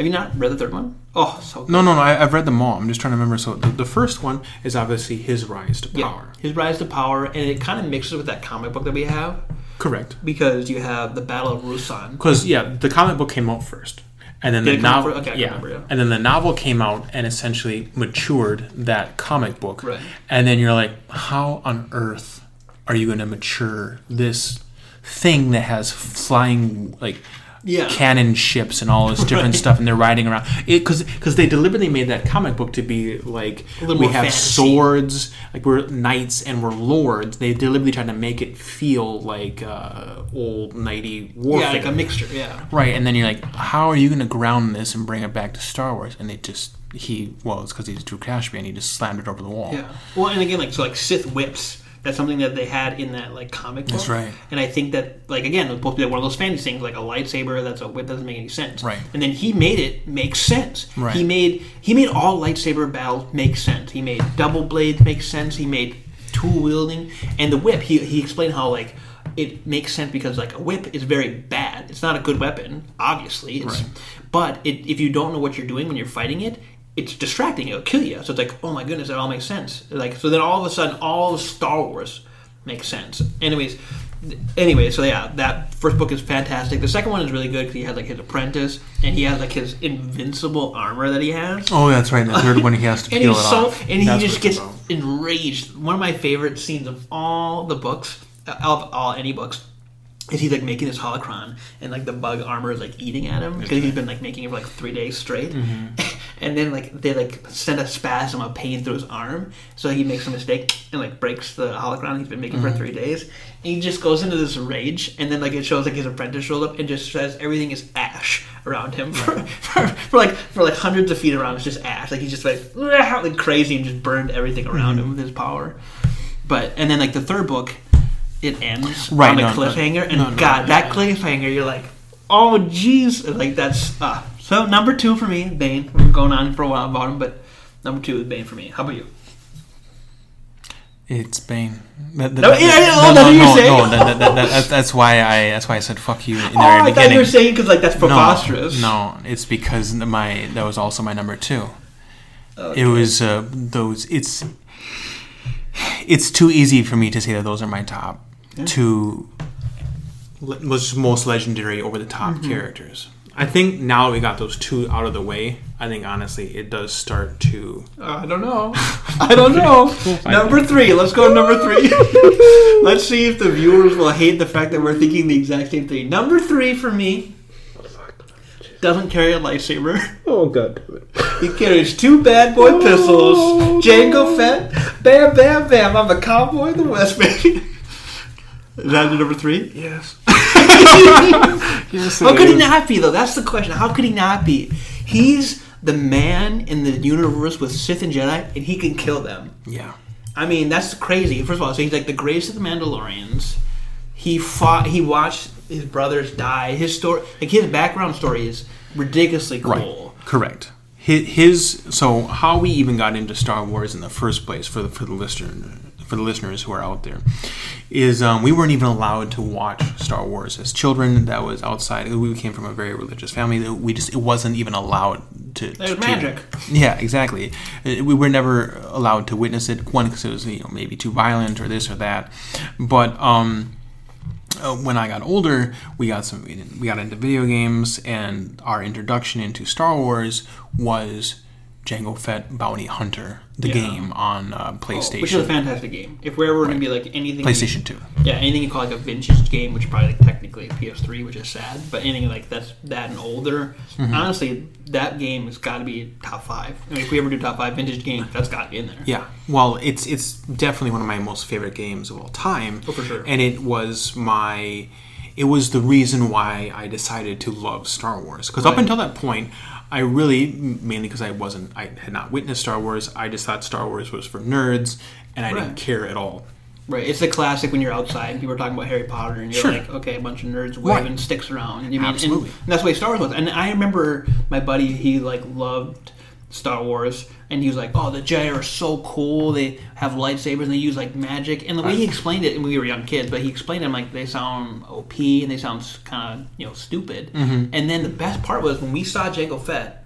Have you not read the third one? Oh, so good. No, no, no. I, I've read them all. I'm just trying to remember. So the, the first one is obviously his rise to Yeah. power. His rise to power, and it kind of mixes with that comic book that we have Correct. because you have the Battle of Ruusan. Because yeah, the comic book came out first, and then Did the it come out novel. Okay, yeah, remember, yeah. and then the novel came out and essentially matured that comic book. Right. And then you're like, how on earth are you going to mature this thing that has flying like Yeah. cannon ships and all this different Right. stuff, and they're riding around? Because because they deliberately made that comic book to be like we have fantasy. swords, like we're knights and we're lords. They deliberately tried to make it feel like uh, old knighty warfare. Yeah, like a mixture. Yeah. Right, and then you're like, how are you going to ground this and bring it back to Star Wars? And it just he well, it's because he's Drew Cashby and he just slammed it over the wall. Yeah. Well, and again, like so, like Sith whips. That's something that they had in that like comic book. That's right. And I think that like again, it was supposed to be one of those fantasy things, like a lightsaber that's a whip doesn't make any sense. Right. And then he made it make sense. Right. He made he made all lightsaber battles make sense. He made double blades make sense. He made tool wielding and the whip. He he explained how like. It makes sense because like a whip is very bad. It's not a good weapon, obviously. It's, Right. But it, if you don't know what you're doing when you're fighting it, it's distracting. It'll kill you. So it's like, oh my goodness, that all makes sense. Like so, then all of a sudden, all of Star Wars makes sense. Anyways, anyway, so yeah, that first book is fantastic. The second one is really good because he has like his apprentice and he has like his invincible armor that he has. Oh, that's right. And The third one he has to *laughs* And peel he's it so, off. and he just gets about. enraged. One of my favorite scenes of all the books, uh, of all any books, is he's like making this holocron, and like the bug armor is like eating at him because he's been like making it for like three days straight. Mm-hmm. *laughs* and then like they like send a spasm of pain through his arm, so he makes a mistake and like breaks the holocron he's been making Mm-hmm. for three days. And he just goes into this rage, and then like it shows like his apprentice shows up and just says everything is ash around him for, *laughs* for, for like for like hundreds of feet around. It's just ash. Like he's just like *laughs* like crazy and just burned everything around Mm-hmm. him with his power. But and then like the third book, it ends Right, on a no, no, cliffhanger, and no, no, God, that cliffhanger, you're like, oh jeez, like that's uh. So number two for me, Bane. We're going on for a while about him, but number two is Bane for me. How about you? It's Bane. That, that, No, that- yeah, yeah, no, oh, no, that's no, no, that- that- that- that's, that's why I that's why I said fuck you in the Oh, very I thought you were saying because like that's no, preposterous. no, it's because my that was also my number two. Okay. It was uh, those. It's it's too easy for me to say that those are my top two le- was most legendary over the top Mm-hmm. characters. I think now we got those two out of the way. I think honestly, it does start to. Uh, I don't know. I don't know. *laughs* number three. Let's go to number three. *laughs* Let's see if the viewers will hate the fact that we're thinking the exact same thing. Number three for me doesn't carry a lightsaber. Oh god. damn it. He carries two bad boy pistols. Jango Fett. Bam, bam, bam. I'm a cowboy in the West, baby. *laughs* Is that your number three? Yes. *laughs* yes. How could he not be though? That's the question. How could he not be? He's the man in the universe with Sith and Jedi, and he can kill them. Yeah. I mean, that's crazy. First of all, so he's like the greatest of the Mandalorians. He fought. He watched his brothers die. His story, like his background story, is ridiculously cool. Right. Correct. His, his so how we even got into Star Wars in the first place for the for the listener for the listeners who are out there is um, we weren't even allowed to watch Star Wars as children. That was outside. We came from a very religious family. We just it wasn't even allowed to. There's to- magic. Yeah, exactly. Uh, We were never allowed to witness it. One because it was you know maybe too violent or this or that, but um, uh, when I got older, we got some we got into video games, and our introduction into Star Wars was Jango Fett Bounty Hunter, the Yeah. game on uh, PlayStation. Oh, Which is a fantastic game. If we're ever going to be like anything, PlayStation Two. yeah, anything you call like a vintage game, which is probably like technically PS3, which is sad, but anything like that's that and older, Mm-hmm. honestly, that game has got to be top five. I mean, if we ever do top five vintage games, that's got to be in there. Yeah, well, it's it's definitely one of my most favorite games of all time. Oh, for sure. And it was my, it was the reason why I decided to love Star Wars. Because up until that point, I really mainly because I wasn't, I had not witnessed Star Wars. I just thought Star Wars was for nerds, and I Right. didn't care at all. Right, it's the classic when you're outside and people are talking about Harry Potter and you're Sure. like, okay, a bunch of nerds Right. waving sticks around. And, you mean, and, Absolutely. and that's the way Star Wars was. And I remember my buddy, he like loved Star Wars, and he was like, "Oh, the Jedi are so cool. They have lightsabers and they use like magic." And the way he explained it, and we were young kids, but he explained them like they sound OP and they sound kind of you know stupid. Mm-hmm. And then the best part was when we saw Jango Fett.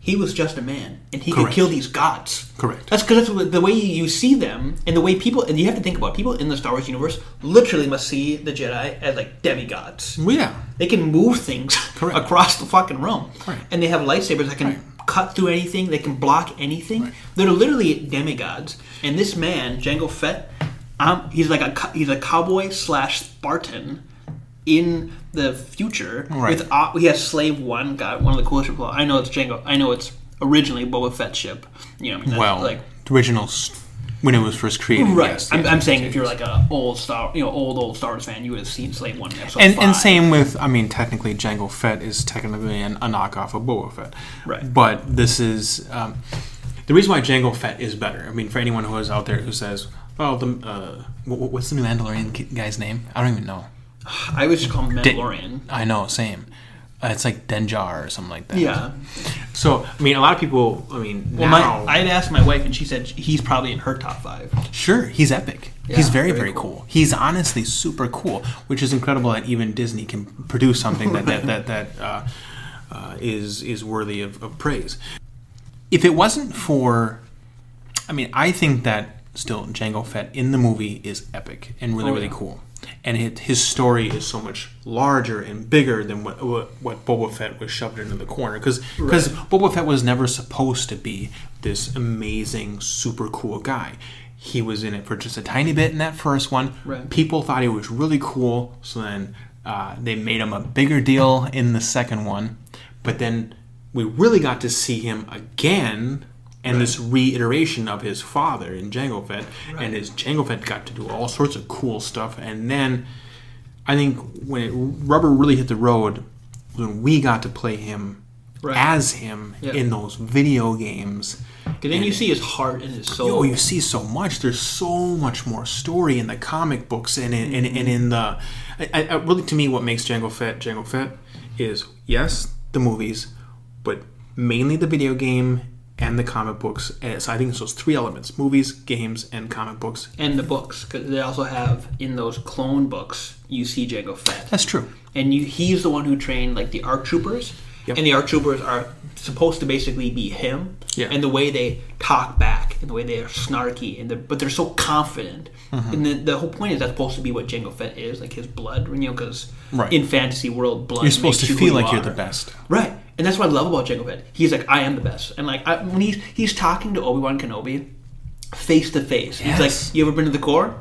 He was just a man, and he could kill these gods. Correct. That's because that's the way you see them, and the way people, and you have to think about it, people in the Star Wars universe literally must see the Jedi as like demigods. Well, yeah. They can move things Correct. *laughs* across the fucking room, Right. and they have lightsabers that can Right. Cut through anything. They can block anything. They're literally demigods. And this man, Jango Fett, um, he's like a he's a cowboy slash Spartan in the future. Right. With uh, he has Slave One, got one of the coolest people. I know it's Jango. I know it's originally Boba Fett ship. You know, I mean, that's Well, like original s- when it was first created. Right. yes, I'm, I'm saying if you're like a old Star, you know, old old Star Wars fan, you would have seen Slave One episode and and same with I mean technically Jango Fett is technically an, a knockoff of Boba Fett, Right. But this is um, the reason why Jango Fett is better. I mean, for anyone who is out there who says, "Oh, the uh, wh- wh- what's the new Mandalorian guy's name? I don't even know." I would just call him Mandalorian. I know, same. Uh, it's like Denjar or something like that. Yeah. So I mean, a lot of people. I mean, Well, now, my I had asked my wife, and she said he's probably in her top five. Sure, he's epic. Yeah, he's very, very very cool. cool. He's honestly super cool, which is incredible that even Disney can produce something that that that, that uh, uh, is is worthy of, of praise. If it wasn't for, I mean, I think that still Jango Fett in the movie is epic and really Oh, really cool, and it, his story is so much larger and bigger than what what, what Boba Fett was shoved into the corner because because Boba Fett was never supposed to be this amazing super cool guy. He was in it for just a tiny bit in that first one. Right. People thought he was really cool, so then uh, they made him a bigger deal in the second one. But then we really got to see him again, and this reiteration of his father in Jango Fett, and his Jango Fett got to do all sorts of cool stuff. And then I think when it, rubber really hit the road, when we got to play him Right. as him Yeah. in those video games. Because then you see his heart and his soul. Oh, you see so much. There's so much more story in the comic books and in, and, and mm-hmm. in the. I, I, really, to me, what makes Jango Fett Jango Fett is yes, the movies, but mainly the video game and the comic books. So I think it's those three elements: movies, games, and comic books. and the books, because they also have in those clone books, you see Jango Fett. That's true. and you, he's the one who trained like the ARC troopers, Yep. and the ARC troopers are supposed to basically be him. Yeah. And the way they talk back, and the way they are snarky, and they're, but they're so confident. Mm-hmm. And the, the whole point is that's supposed to be what Jango Fett is, like his blood, you know, because Right. in fantasy world, blood. You're supposed to you feel like you you're the best. Right, and that's what I love about Jango Fett. He's like, I am the best, and like I, when he's he's talking to Obi Wan Kenobi, face to face. He's Yes. like, "You ever been to the core?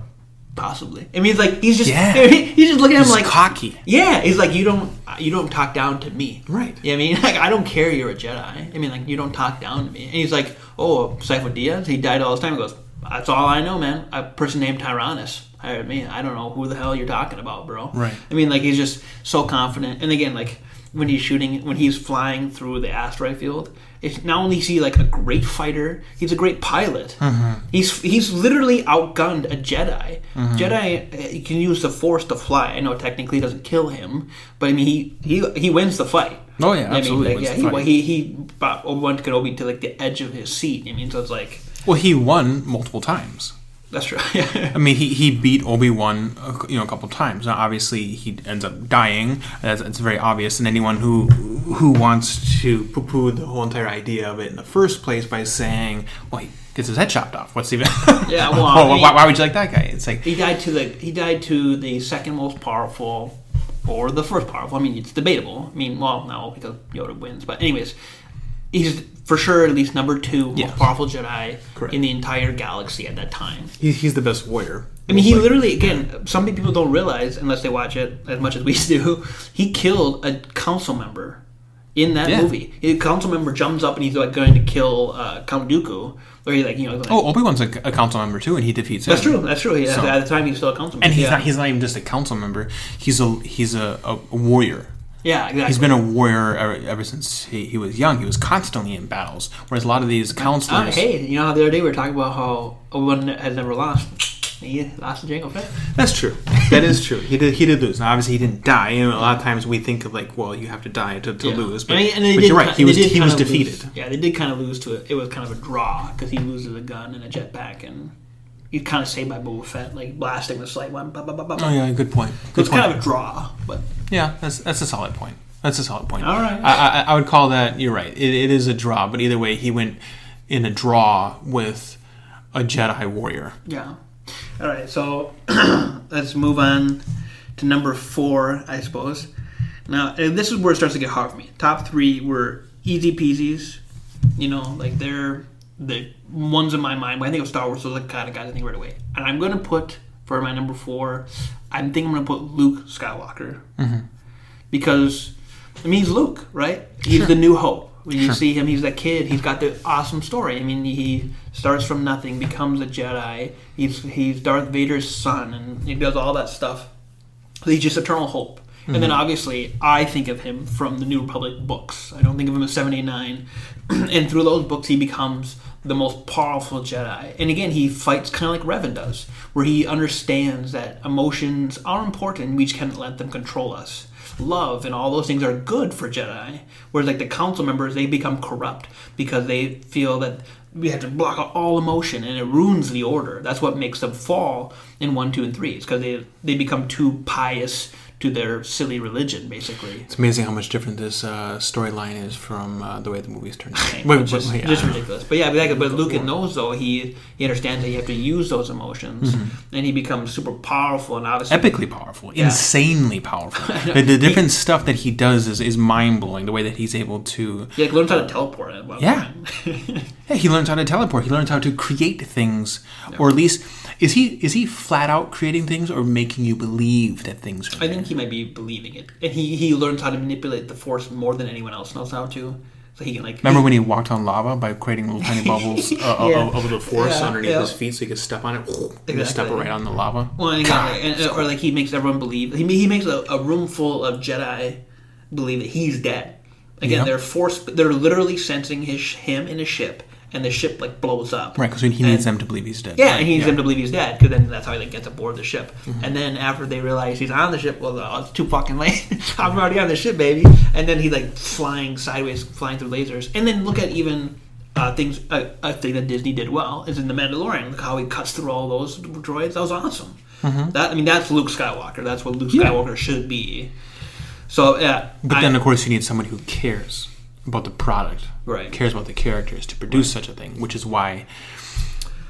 Possibly." I mean, it's like he's just Yeah. *laughs* he's just looking at him He's like cocky. Yeah, he's like, "You don't you don't talk down to me." Right. Yeah, I mean, *laughs* like I don't care you're a Jedi. I mean, like you don't talk down to me. And he's like, "Oh, Sifo Dyas, he died all his time." He goes, "That's all I know, man. A person named Tyrannus hired me. I don't know who the hell you're talking about, bro." Right. I mean, like he's just so confident. And again, like when he's shooting, when he's flying through the asteroid field, it's not only is he like a great fighter, he's a great pilot. He's he's literally outgunned a Jedi. Jedi uh, you can use the Force to fly. I know technically it doesn't kill him, but I mean he he he wins the fight. Oh, yeah, I absolutely mean, like, wins yeah, the he, fight. he he brought Obi Wan Kenobi to like the edge of his seat. I mean, so it's like Well, he won multiple times. That's true. *laughs* Yeah. I mean, he, he beat Obi Wan, you know, a couple times. Now, obviously, he ends up dying. That's, that's very obvious. And anyone who who wants to poo poo the whole entire idea of it in the first place by saying, "Well, he gets his head chopped off," what's even? *laughs* Yeah, well, he- why, why would you like that guy? It's like, He died to the he died to the second most powerful, or the first powerful. I mean, it's debatable. I mean, well, no, because Yoda wins. But anyways, he's for sure at least number two Yes. most powerful Jedi Correct. in the entire galaxy at that time. he, he's the best warrior. I mean, he literally again. Some people don't realize unless they watch it as much as we do. *laughs* He killed a council member in that Yeah. movie. A council member jumps up and he's like going to kill uh, Count Dooku, or he like you know. Like, Oh, Obi Wan's a, a council member too, and he defeats him. that's true. That's true. Yeah, So- at the time he's still a council member. And he's yeah. not he's not even just a council member. He's a he's a, a warrior. Yeah, exactly. He's been a warrior ever, ever since he, he was young. He was constantly in battles. Whereas a lot of these Uh, counselors, hey, you know how the other day we were talking about how Wan has never lost. He lost to Jango Fett. that's true. that is true. He did. He did lose. Now, obviously, he didn't die. And a lot of times we think of like, well, you have to die to, to Yeah. lose. But, And they- and but did you're right. He was he was defeated. lose- yeah, they did kind of lose to it. It was kind of a draw because he loses a gun and a jetpack, and he's kind of saved by Boba Fett, like blasting the slight one. Blah, blah, blah, blah, blah. Oh yeah, good point. So Good it's point. kind of a draw, but yeah, that's that's a solid point. That's a solid point. All right. I, I, I would call that. You're right. It, it is a draw. But either way, he went in a draw with a Jedi warrior. yeah. All right, so *clears throat* let's move on to number four, I suppose. Now, and this is where it starts to get hard for me. Top three were easy peasies. You know, like they're the ones in my mind. When I think of Star Wars, those are the kind of guys I think right away. And I'm going to put for my number four. I think I'm going to put Luke Skywalker mm-hmm. because I mean he's Luke, right? He's the New Hope. When you see him, he's that kid. He's got the awesome story. I mean, he starts from nothing, becomes a Jedi. He's he's Darth Vader's son, and he does all that stuff. He's just eternal hope. And then mm-hmm. obviously, I think of him from the New Republic books. I don't think of him as 789. *clears throat* and through those books, he becomes the most powerful Jedi. And again, he fights kind of like Revan does, where he understands that emotions are important. We just can't let them control us. Love and all those things are good for Jedi. Whereas, like the council members, they become corrupt because they feel that we have to block out all emotion and it ruins the order. That's what makes them fall in one, two, and three. It's because they they become too pious to their silly religion, basically. It's amazing how much different this uh, storyline is from uh, the way the movies turned out. It's Wait, just, wait, wait, just uh, ridiculous. But yeah, but, like, but Luke knows though he he understands that you have to use those emotions, and he becomes super powerful and obviously epically powerful, insanely powerful. *laughs* the, the different stuff that he does is, is mind blowing. The way that he's able to, He like learns how to teleport at one Yeah. *laughs* yeah, he learns how to teleport. He learns how to create things, or at least is he is he flat out creating things or making you believe that things are? I there? think he might be believing it, and he he learns how to manipulate the force more than anyone else knows how to. So he can like Remember when he walked on lava by creating little tiny *laughs* bubbles uh, Yeah. of, of the force Yeah, underneath yeah. his feet, so he could step on it and just step right on the lava? Well, and and, or like he makes everyone believe he, he makes a, a room full of Jedi believe that he's dead. Again, Yep. they're forced. They're literally sensing his him in a ship, and the ship like blows up. Right, because he needs them to believe he's dead. Yeah, Right, and he needs them to believe he's dead because then that's how he like, gets aboard the ship. Mm-hmm. And then after they realize he's on the ship, well, oh, it's too fucking late. *laughs* I'm already on the ship, baby. And then he like flying sideways, flying through lasers. And then look at even uh, things. Uh, a thing that Disney did well is in the Mandalorian. Look how he cuts through all those droids. That was awesome. Mm-hmm. That I mean, that's Luke Skywalker. That's what Luke Skywalker should be. So yeah, But I- then, of course, you need someone who cares about the product, Right. Cares about the characters to produce such a thing, which is why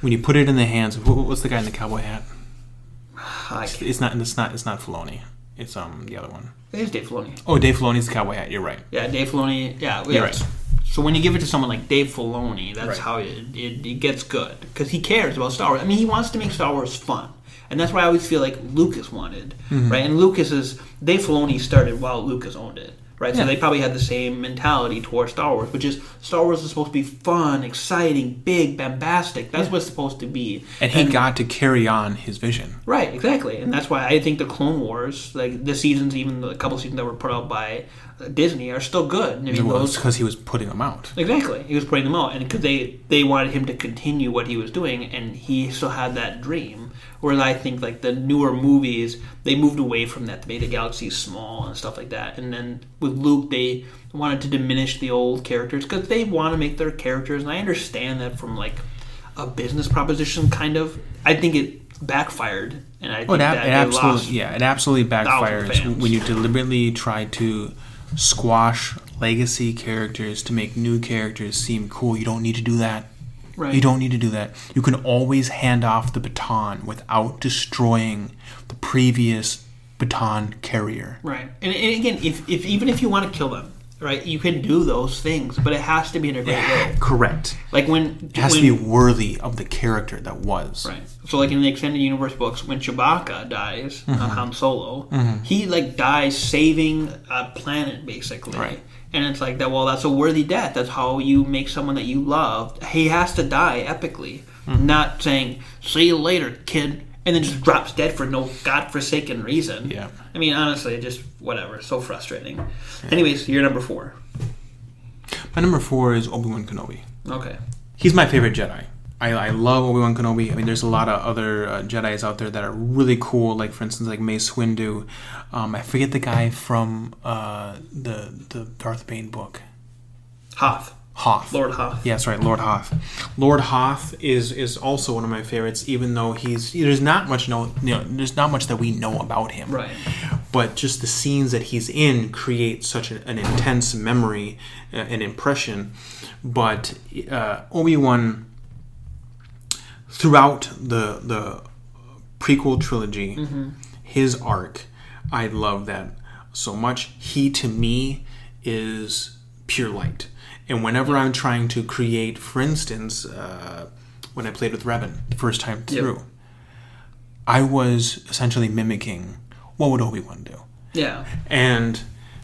when you put it in the hands of what's the guy in the cowboy hat? *sighs* I can't- It's not. It's not. It's not Filoni. It's um the other one. it's Dave Filoni. Oh, Dave Filoni's the cowboy hat. You're right. Yeah, Dave Filoni. Yeah, You're right. So when you give it to someone like Dave Filoni, that's Right. how it, it, it gets good because he cares about Star Wars. I mean, he wants to make Star Wars fun, and that's why I always feel like Lucas wanted, Mm-hmm. right? And Lucas is Dave Filoni started while Lucas owned it, right? Yeah. So they probably had the same mentality towards Star Wars, which is Star Wars is supposed to be fun, exciting, big, bombastic. That's what it's supposed to be. And he got to carry on his vision. Right, exactly, and mm-hmm. that's why I think the Clone Wars, like the seasons, even the couple seasons that were put out by Disney, are still good. I mean, Well, those because he was putting them out. Exactly. He was putting them out, and because they they wanted him to continue what he was doing, and he still had that dream. Whereas I think like the newer movies, they moved away from that. They made the galaxy small and stuff like that. And then with Luke, they wanted to diminish the old characters because they want to make their characters. And I understand that from like a business proposition, kind of. I think it backfired, and I think Oh, it, ab- that it absolutely, lost. yeah, it absolutely backfires when you deliberately try to squash legacy characters to make new characters seem cool. You don't need to do that. Right. You don't need to do that. You can always hand off the baton without destroying the previous baton carrier. Right, and, and again, if, if even if you want to kill them, right, you can do those things, but it has to be in a great way. Correct. Like when It has when, to be worthy of the character that was. right. So like in the extended universe books, when Chewbacca dies Mm-hmm. on Han Solo, he like dies saving a planet basically. Right. And it's like that. Well, that's a worthy death. That's how you make someone that you love. He has to die epically, Mm-hmm. not saying "see you later, kid," and then just drops dead for no godforsaken reason. Yeah. I mean, honestly, just whatever. So frustrating. Anyways, you're number four. My number four is Obi Wan Kenobi. Okay. He's my favorite Jedi. I, I love Obi Wan Kenobi. I mean, there's a lot of other uh, Jedi's out there that are really cool. Like for instance, like Mace Windu. Um, I forget the guy from uh, the the Darth Bane book. Hoth, Hoth. Lord Hoth. Yes, right, Lord Hoth. Lord Hoth is is also one of my favorites, even though he's there's not much know you know there's not much that we know about him. Right. But just the scenes that he's in create such an, an intense memory, uh, an impression. But uh, Obi Wan, throughout the the prequel trilogy, his arc, I love that so much. He to me is pure light. And whenever I'm trying to create, for instance, uh, when I played with Revan the first time through, I was essentially mimicking what would Obi Wan do, Yeah. and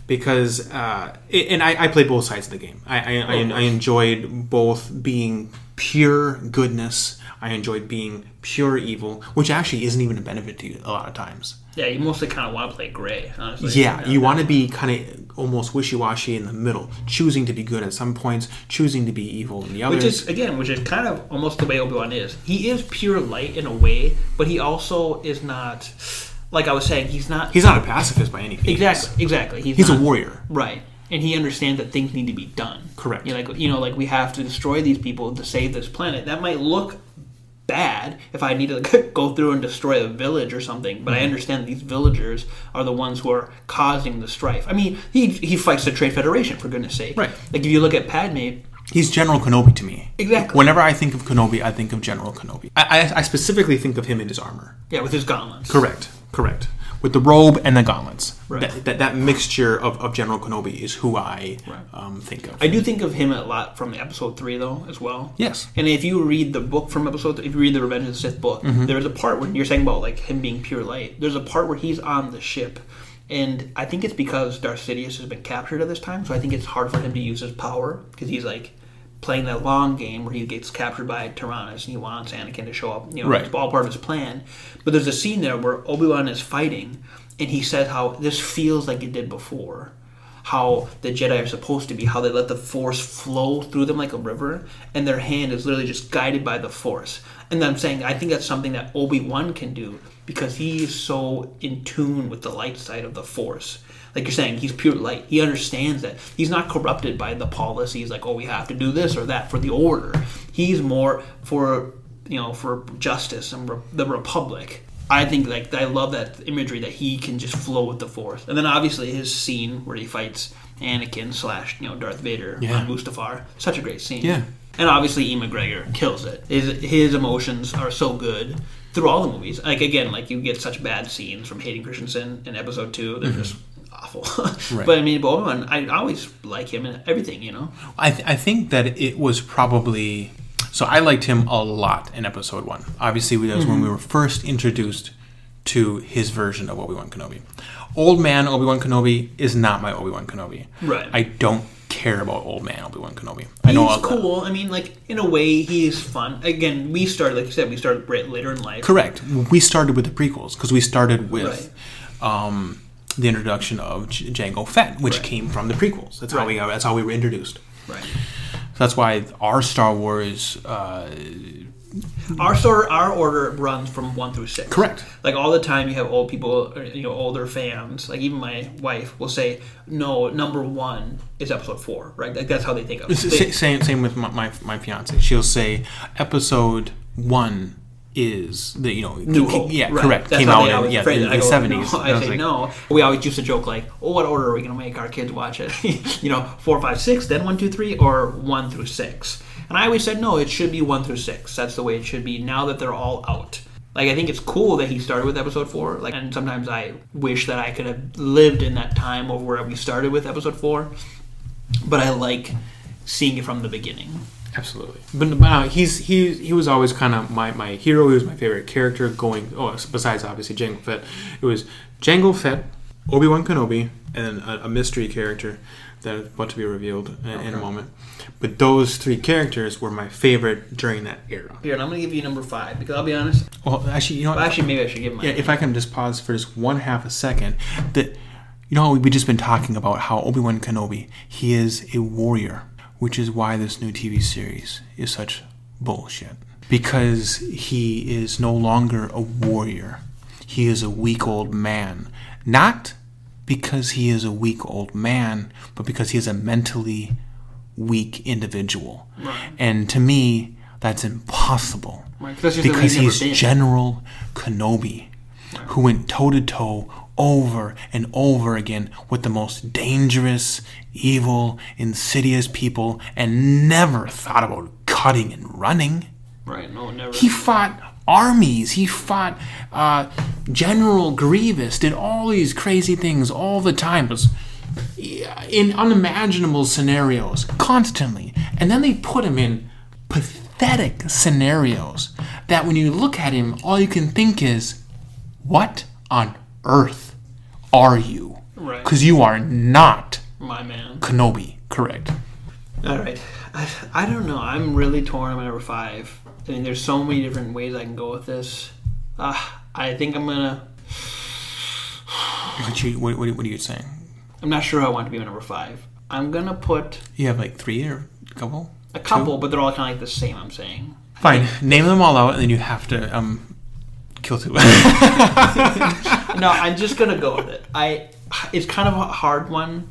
because uh, and I, I played both sides of the game. I, I, I, I enjoyed both being pure goodness. I enjoyed being pure evil, which actually isn't even a benefit to you a lot of times. Yeah, you mostly kind of want to play gray, honestly. Yeah, you want to be kind of almost wishy-washy in the middle, choosing to be good at some points, choosing to be evil in the others. Which is again, which is kind of almost the way Obi Wan is. He is pure light in a way, but he also is not. Like I was saying, he's not. He's not a pacifist by any means. exactly, exactly. He's, He's a warrior. right? And he understands that things need to be done. Correct. You know, like you know, like we have to destroy these people to save this planet. That might look bad if I need to *laughs* go through and destroy a village or something, but I mm-hmm. understand these villagers are the ones who are causing the strife. I mean, he he fights the Trade Federation for goodness sake. Right. Like if you look at Padme, He's General Kenobi to me. Exactly. Whenever I think of Kenobi, I think of General Kenobi. I, I, I specifically think of him in his armor. yeah, with his gauntlets. Correct. Correct. With the robe and the gauntlets. Right. That, that, that mixture of, of General Kenobi is who I Right. um, think of. I do think of him a lot from episode three, though, as well. Yes. And if you read the book from episode, if you read the Revenge of the Sith book, Mm-hmm. there's a part when you're saying about like him being pure light. There's a part where he's on the ship, and I think it's because Darth Sidious has been captured at this time, so I think it's hard for him to use his power because he's like playing that long game where he gets captured by Tyrannus and he wants Anakin to show up. You know, Right. it's all part of his plan. But there's a scene there where Obi Wan is fighting, and he says how this feels like it did before. How the Jedi are supposed to be, how they let the Force flow through them like a river, and their hand is literally just guided by the Force. And I'm saying I think that's something that Obi Wan can do because he is so in tune with the light side of the Force. Like you're saying, he's pure light. He understands that he's not corrupted by the policies like, oh, we have to do this or that for the order. He's more for you know for justice and re- the Republic. I think like I love that imagery that he can just flow with the Force, and then obviously his scene where he fights Anakin slash you know Darth Vader Yeah. on Mustafar, such a great scene. Yeah. and obviously Ewan McGregor kills it. His his emotions are so good through all the movies. Like again, like you get such bad scenes from Hayden Christensen in Episode Two. They're mm-hmm. just awful. *laughs* Right. But I mean, Obi-Wan, I always like him and everything. You know. I, th- I think that it was probably so I liked him a lot in episode one. Obviously, that was Mm-hmm. when we were first introduced to his version of Obi Wan Kenobi. Old man Obi Wan Kenobi is not my Obi Wan Kenobi. Right. I don't care about old man Obi Wan Kenobi. I know he's cool. I mean, like in a way, he is fun. Again, we started, like you said, we started later in life. Correct. We started with the prequels because we started with um, the introduction of J- Jango Fett, which Right. came from the prequels. That's how we that's how we were introduced. Right. So that's why our Star Wars. Uh, Our sort, our order runs from one through six. Correct. Like all the time, you have old people, you know, older fans. Like even my wife will say, "No, number one is episode four, right?" Like that's how they think of it. They- same same with my, my my fiance. She'll say episode one is the you know New Hope. yeah Right. correct That's came out in, yeah, in the seventies. No. I say no. We always used to joke like, "Oh, what order are we going to make our kids watch it? *laughs* you know, four, five, six, then one, two, three, or one through six? And I always said no. It should be one through six. That's the way it should be. Now that they're all out. Like I think it's cool that he started with episode four. Like, and sometimes I wish that I could have lived in that time of where we started with episode four. But I like seeing it from the beginning. Absolutely, but uh, he's he he was always kind of my, my hero. He was my favorite character. Going oh, besides obviously Jango Fett, it was Jango Fett, Obi Wan Kenobi, and a, a mystery character that is about to be revealed in, in a moment. But those three characters were my favorite during that era. Here, and I'm gonna give you number five because I'll be honest. Well, actually, you know? Well, actually, maybe I should give mine. Yeah, if I can just pause for just one half a second, that you know how we've just been talking about how Obi Wan Kenobi he is a warrior, which is why this new TV series is such bullshit. because he is no longer a warrior. He is a weak old man. Not because he is a weak old man, but because he is a mentally weak individual. Right. And to me, that's impossible. Right, 'cause that's just the way Because he's never he's been. General Kenobi, who went toe to toe over and over again with the most dangerous, evil, insidious people and never thought about cutting and running. Right. No, never. He fought armies. He fought uh, General Grievous. Did all these crazy things all the time. Was in unimaginable scenarios constantly, and then they put him in pathetic scenarios that when you look at him, all you can think is, "What on earth are you?" Right. Because you are not My man. Kenobi. Correct. All right. I, I don't know. I'm really torn on number five. I mean, there's so many different ways I can go with this. Uh, I think I'm gonna. What, you, what, what, what are you saying? I'm not sure I want to be my number five. I'm gonna put You have like three or a couple? a couple, but they're all kind of like the same. I'm saying. Fine. Name them all out, and then you have to um kill two. *laughs* no, I'm just gonna go with it. I. It's kind of a hard one,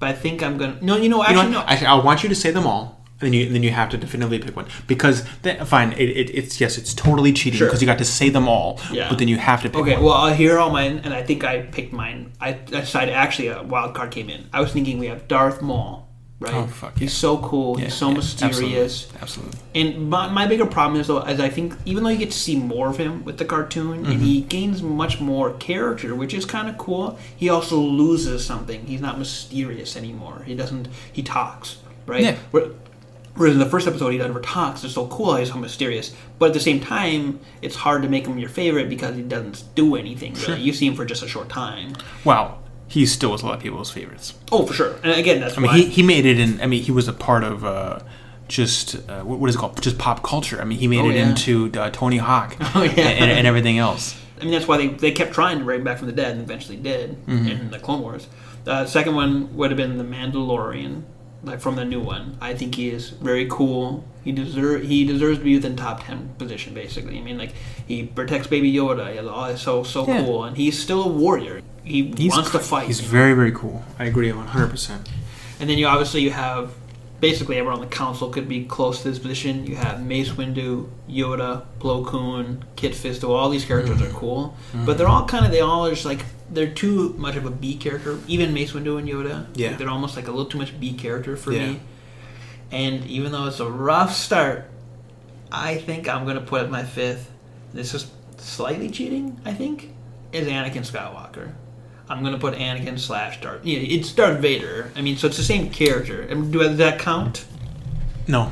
but I think I'm gonna. No, you know, You actually, know no. Actually, I want you to say them all, and then you then you have to definitively pick one because then, fine. It, it, it's yes, it's totally cheating Sure. because you got to say them all, Yeah. but then you have to pick Okay, one. well, I'll hear all mine, and I think I picked mine. I, I decided actually a wild card came in. I was thinking we have Darth Maul, right? Oh, fuck, He's so cool. Yeah, he's so yeah, mysterious. Absolutely. And my, my bigger problem is though, as I think even though you get to see more of him with the cartoon, Mm-hmm. and he gains much more character, which is kind of cool. He also loses something. He's not mysterious anymore. He doesn't. He talks, right? Yeah. Where- Whereas in the first episode, he never talks. It's so cool. He's so mysterious. But at the same time, it's hard to make him your favorite because he doesn't do anything. Really. You see him for just a short time. Well, he still was a lot of people's favorites. Oh, for sure. And again, that's I mean, why. he, he made it in. I mean, he was a part of uh, just uh, what, is it called? Just pop culture. I mean, he made Oh, it yeah. into uh, Tony Hawk *laughs* Oh, yeah. and, and everything else. I mean, that's why they, they kept trying to bring him back from the dead and eventually did Mm-hmm. in the Clone Wars. The second one would have been the Mandalorian, like from the new one. I think he is very cool. He deserve he deserves to be within top ten position, basically. I mean, like he protects Baby Yoda. He has all so so Yeah. cool, and he's still a warrior. He He's wants to fight. He's very very cool. I agree one hundred percent. And then you obviously you have basically everyone on the council could be close to this position. You have Mace Windu, Yoda, Plo Koon, Kit Fisto. All these characters Mm-hmm. are cool, but they're all kind of they all are just like they're too much of a B character. Even Mace Windu and Yoda, Yeah. they're almost like a little too much B character for Yeah. me. And even though it's a rough start, I think I'm gonna put at my fifth. This is slightly cheating, I think, is Anakin Skywalker. I'm gonna put Anakin slash Darth. Yeah, it's Darth Vader. I mean, so it's the same character. And do does that count? No,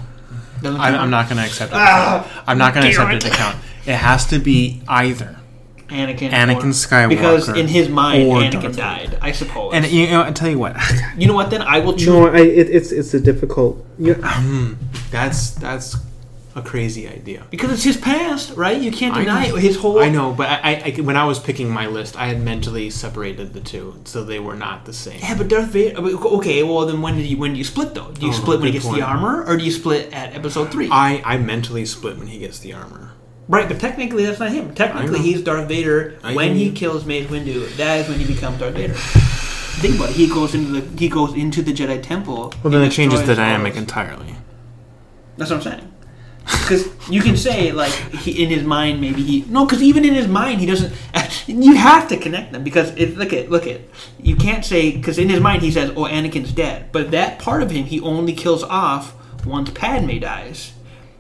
Doesn't I, count? I'm not going to accept it. Ah, I'm not going to accept it it. to count. It has to be either. Anakin. Anakin or- Skywalker Because in his mind, or Anakin Darth Vader. died. I suppose. And you know, I tell you what, you know what? Then I will choose. No, I, it, it's it's a difficult. You, that's that's a crazy idea. because it's his past, right? You can't deny know. it. His whole. I know, but I, I, I- when I was picking my list, I had mentally separated the two, so they were not the same. Yeah, but Darth Vader. Okay, well then, when do you when do you split though? Do you Oh, split when he gets point. the armor, or do you split at Episode three? I, I mentally split when he gets the armor. Right, but technically that's not him. Technically he's Darth Vader. I when hear he kills Mace Windu, that is when he becomes Darth Vader. Think about it. He goes into the he goes into the Jedi Temple. Well, then it changes the dynamic those- entirely. That's what I'm saying. Because you can say like he, in his mind maybe he no because even in his mind he doesn't. *laughs* You have to connect them because it, look at look at you can't say because in his mind he says oh Anakin's dead but that part of him he only kills off once Padme dies,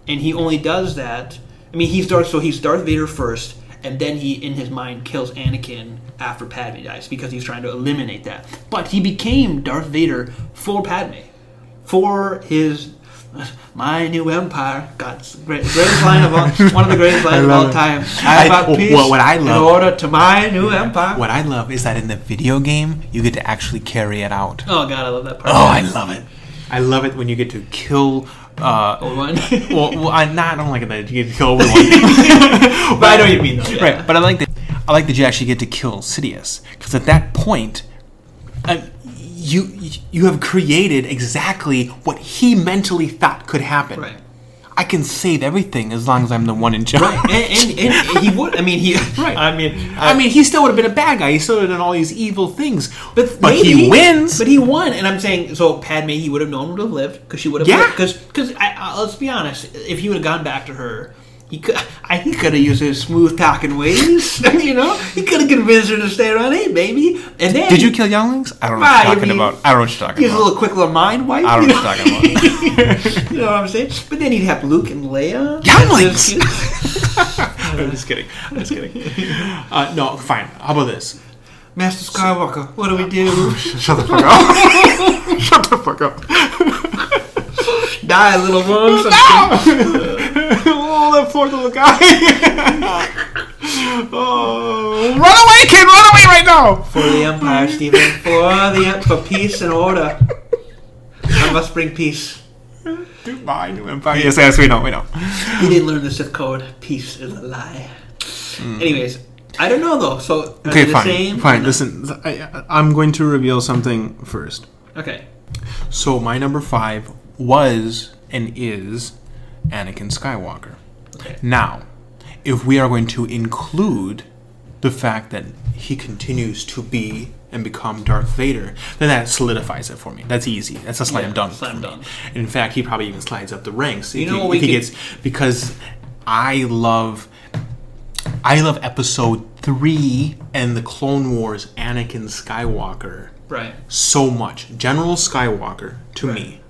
and he only does that. I mean he's Darth so he's Darth Vader first and then he in his mind kills Anakin after Padme dies because he's trying to eliminate that. But he became Darth Vader for Padme for his *laughs* my new empire. God's great, greatest line of all, one of the greatest lines *laughs* of all love it. time. I I- brought peace what- what I in order to my new empire. What I love is that in the video game, you get to actually carry it out. Oh God, I love that part. Oh, I love it. I love it when you get to kill. Uh, Old *laughs* one. well, well, I, not, I don't like it that you get to kill Obi Wan. but I know what you mean though. yeah. Right, but I like that. I like that you actually get to kill Sidious because at that point, uh, you you have created exactly what he mentally thought could happen. Right. I can save everything as long as I'm the one in charge. Right, and, and, and he would. I mean, he. *laughs* Right. I mean, I mean, he still would have been a bad guy. He still would have done all these evil things. But, But he wins. But he won, and I'm saying so. Padme, he would have known would have lived because she would have. Yeah. Because because let's be honest, if he would have gone back to her. He could, *laughs* I, he could have used his smooth talking ways, *laughs* you know. He could have convinced her to stay around, hey baby. And then Did you kill younglings? I don't know what you're I talking mean, about. I don't know what you're talking about. He's a little quick little mind wipe. I don't you know what you're talking about. *laughs* you know what I'm saying? But then he'd have Luke and Leia. Younglings! I'm just kidding. I'm just kidding. Uh, no, fine. How about this? Master Skywalker, what do we do? Shut the fuck up. Shut the fuck up. Die, little ones. Oh, that poor little guy. oh, run away, kid! Run away right now! For the Empire, Stephen. For the for peace and order. I must bring peace. Goodbye, new empire. Yes, yes, we know, we know. He didn't learn the Sith code. Peace is a lie. Hmm. Anyways, I don't know though. So. Okay, fine, same? fine. Listen, I, I'm going to reveal something first. Okay. So my number five was and is Anakin Skywalker. Okay. Now, if we are going to include the fact that he continues to be and become Darth Vader, then that solidifies it for me. That's easy. That's a slam Yeah, dunk. slam dunk. In fact, he probably even slides up the ranks. You if know he, what we he could- gets because I love I love episode three and the Clone Wars Anakin Skywalker Right. so much. General Skywalker to Right. me